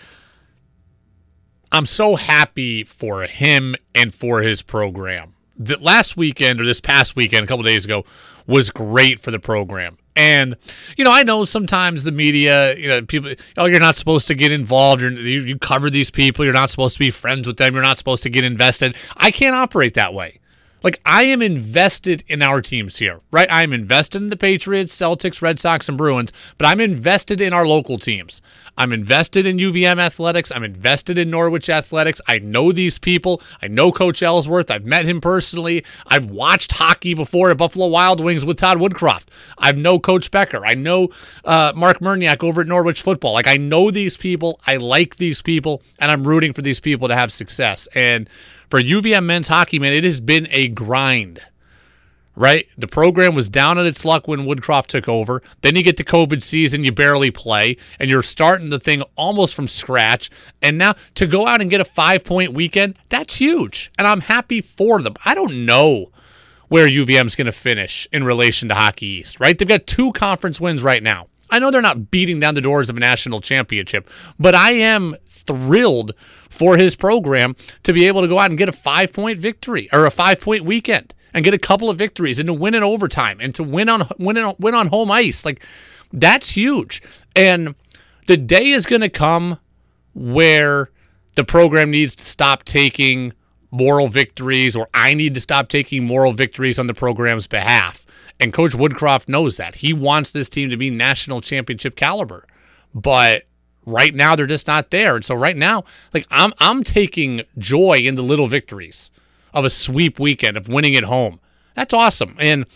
I'm so happy for him and for his program. The last weekend or this past weekend a couple days ago was great for the program. And you know, I know sometimes the media, you know, people, oh, you're not supposed to get involved. You're, you you cover these people. You're not supposed to be friends with them. You're not supposed to get invested. I can't operate that way. Like I am invested in our teams here, right? I'm invested in the Patriots, Celtics, Red Sox, and Bruins, but I'm invested in our local teams. I'm invested in UVM athletics. I'm invested in Norwich athletics. I know these people. I know Coach Ellsworth. I've met him personally. I've watched hockey before at Buffalo Wild Wings with Todd Woodcroft. I know Coach Becker. I know uh, Mark Murnyack over at Norwich Football. Like I know these people. I like these people, and I'm rooting for these people to have success. And for UVM men's hockey, man, it has been a grind. Right? The program was down on its luck when Woodcroft took over. Then you get the COVID season, you barely play, and you're starting the thing almost from scratch. And now to go out and get a five point weekend, that's huge. And I'm happy for them. I don't know where UVM's going to finish in relation to Hockey East, right? They've got two conference wins right now. I know they're not beating down the doors of a national championship, but I am thrilled for his program to be able to go out and get a five point victory or a five point weekend and get a couple of victories and to win in overtime and to win on win on, win on home ice. Like that's huge. And the day is going to come where the program needs to stop taking moral victories or I need to stop taking moral victories on the program's behalf. And Coach Woodcroft knows that. He wants this team to be national championship caliber. But right now they're just not there. And so right now, like I'm I'm taking joy in the little victories of a sweep weekend of winning at home. That's awesome. And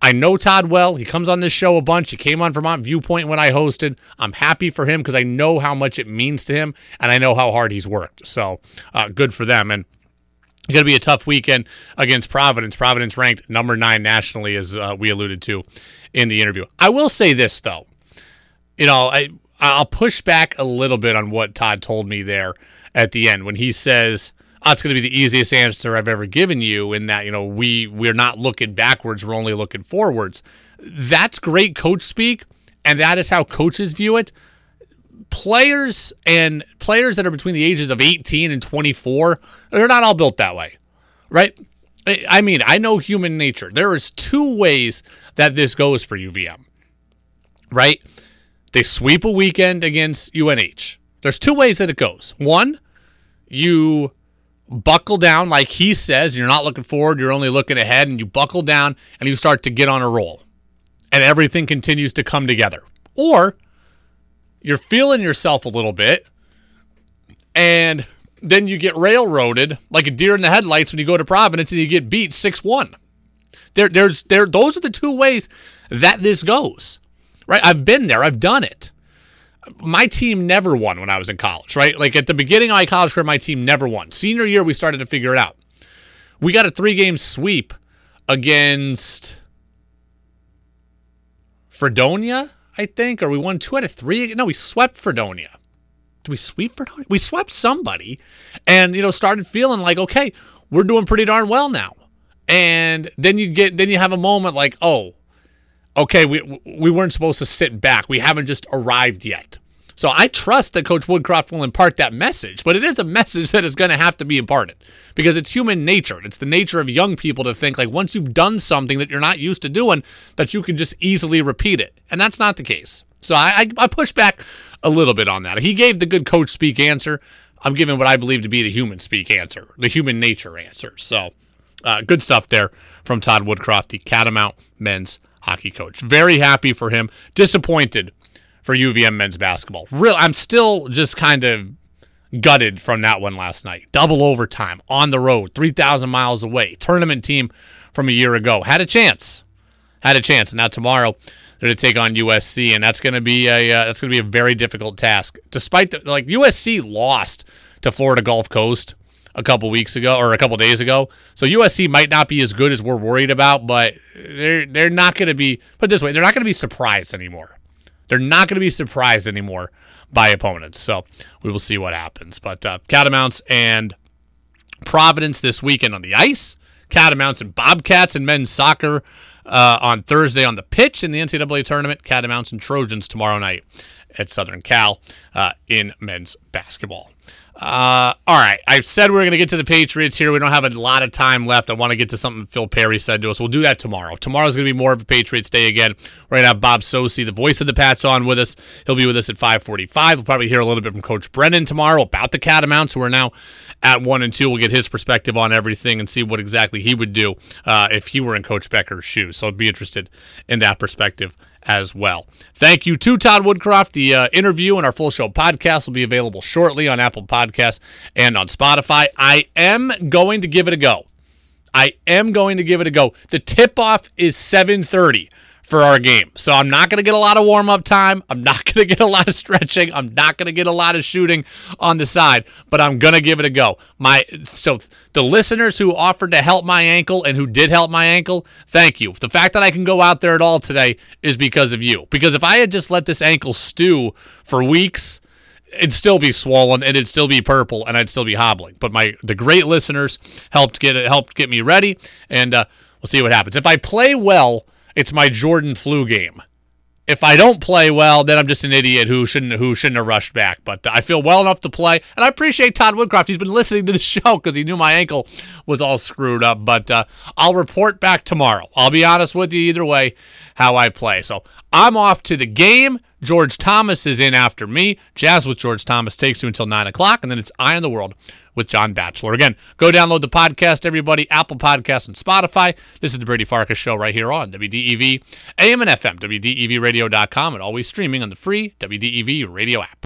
I know Todd well. He comes on this show a bunch. He came on Vermont Viewpoint when I hosted. I'm happy for him because I know how much it means to him and I know how hard he's worked. So uh, good for them. And it's going to be a tough weekend against Providence. Providence ranked number nine nationally, as uh, we alluded to in the interview. I will say this, though. You know, I I'll push back a little bit on what Todd told me there at the end when he says, oh, "It's going to be the easiest answer I've ever given you." In that, you know, we we're not looking backwards; we're only looking forwards. That's great coach speak, and that is how coaches view it. Players and players that are between the ages of 18 and 24, they're not all built that way, right? I mean, I know human nature. There is two ways that this goes for UVM. Right? They sweep a weekend against UNH. There's two ways that it goes. One, you buckle down like he says, you're not looking forward, you're only looking ahead, and you buckle down and you start to get on a roll. And everything continues to come together. Or you're feeling yourself a little bit, and then you get railroaded like a deer in the headlights when you go to Providence and you get beat 6 1. There, there's there those are the two ways that this goes. Right? I've been there, I've done it my team never won when I was in college, right? Like at the beginning of my college career, my team never won. Senior year, we started to figure it out. We got a three game sweep against Fredonia, I think, or we won two out of three. No, we swept Fredonia. Did we sweep Fredonia? We swept somebody and, you know, started feeling like, okay, we're doing pretty darn well now. And then you get, then you have a moment like, oh, okay, we we weren't supposed to sit back. We haven't just arrived yet. So I trust that Coach Woodcroft will impart that message, but it is a message that is going to have to be imparted because it's human nature. It's the nature of young people to think like once you've done something that you're not used to doing, that you can just easily repeat it, and that's not the case. So I, I, I push back a little bit on that. He gave the good coach speak answer. I'm giving what I believe to be the human speak answer, the human nature answer. So uh, good stuff there from Todd Woodcroft, the Catamount men's hockey coach. Very happy for him. Disappointed for UVM men's basketball. Real, I'm still just kind of gutted from that one last night. Double overtime on the road, 3,000 miles away. Tournament team from a year ago had a chance, had a chance. Now tomorrow they're to take on USC, and that's going to be a uh, that's going to be a very difficult task. Despite the, like USC lost to Florida Gulf Coast a couple weeks ago or a couple days ago. So USC might not be as good as we're worried about, but they're they're not going to be put this way, they're not going to be surprised anymore. They're not going to be surprised anymore by opponents. So we will see what happens. But uh, Catamounts and Providence this weekend on the ice. Catamounts and Bobcats and men's soccer uh, on Thursday on the pitch in the NCAA tournament. Catamounts and Trojans tomorrow night at Southern Cal uh, in men's basketball. Uh, all right. I've said we are going to get to the Patriots here. We don't have a lot of time left. I want to get to something Phil Perry said to us. We'll do that tomorrow. Tomorrow's going to be more of a Patriots day again. We're going to have Bob Socci, the voice of the Pats, on with us. He'll be with us at 545. We'll probably hear a little bit from Coach Brennan tomorrow about the Catamounts, who are now at 1 and 2. We'll get his perspective on everything and see what exactly he would do uh, if he were in Coach Becker's shoes. So I'd be interested in that perspective as well. Thank you to Todd Woodcroft. The uh, interview and our full show podcast will be available shortly on Apple Podcasts and on Spotify. I am going to give it a go. I am going to give it a go. The tip off is 7:30 for our game. So I'm not going to get a lot of warm up time. I'm not [LAUGHS] going to get a lot of stretching. I'm not going to get a lot of shooting on the side, but I'm going to give it a go. My so the listeners who offered to help my ankle and who did help my ankle, thank you. The fact that I can go out there at all today is because of you. Because if I had just let this ankle stew for weeks, it'd still be swollen and it'd still be purple and I'd still be hobbling. But my the great listeners helped get it helped get me ready and uh, we'll see what happens. If I play well it's my Jordan flu game. If I don't play well, then I'm just an idiot who shouldn't who shouldn't have rushed back. But I feel well enough to play, and I appreciate Todd Woodcroft. He's been listening to the [LAUGHS] show because he knew my ankle was all screwed up. But uh, I'll report back tomorrow. I'll be honest with you either way how I play. So I'm off to the game. George Thomas is in after me. Jazz with George Thomas takes you until nine o'clock, and then it's Eye on the World with John Batchelor. Again, go download the podcast, everybody, Apple Podcasts and Spotify. This is the Brady Farkas Show right here on WDEV, AM and FM, WDEVradio.com, and always streaming on the free WDEV radio app.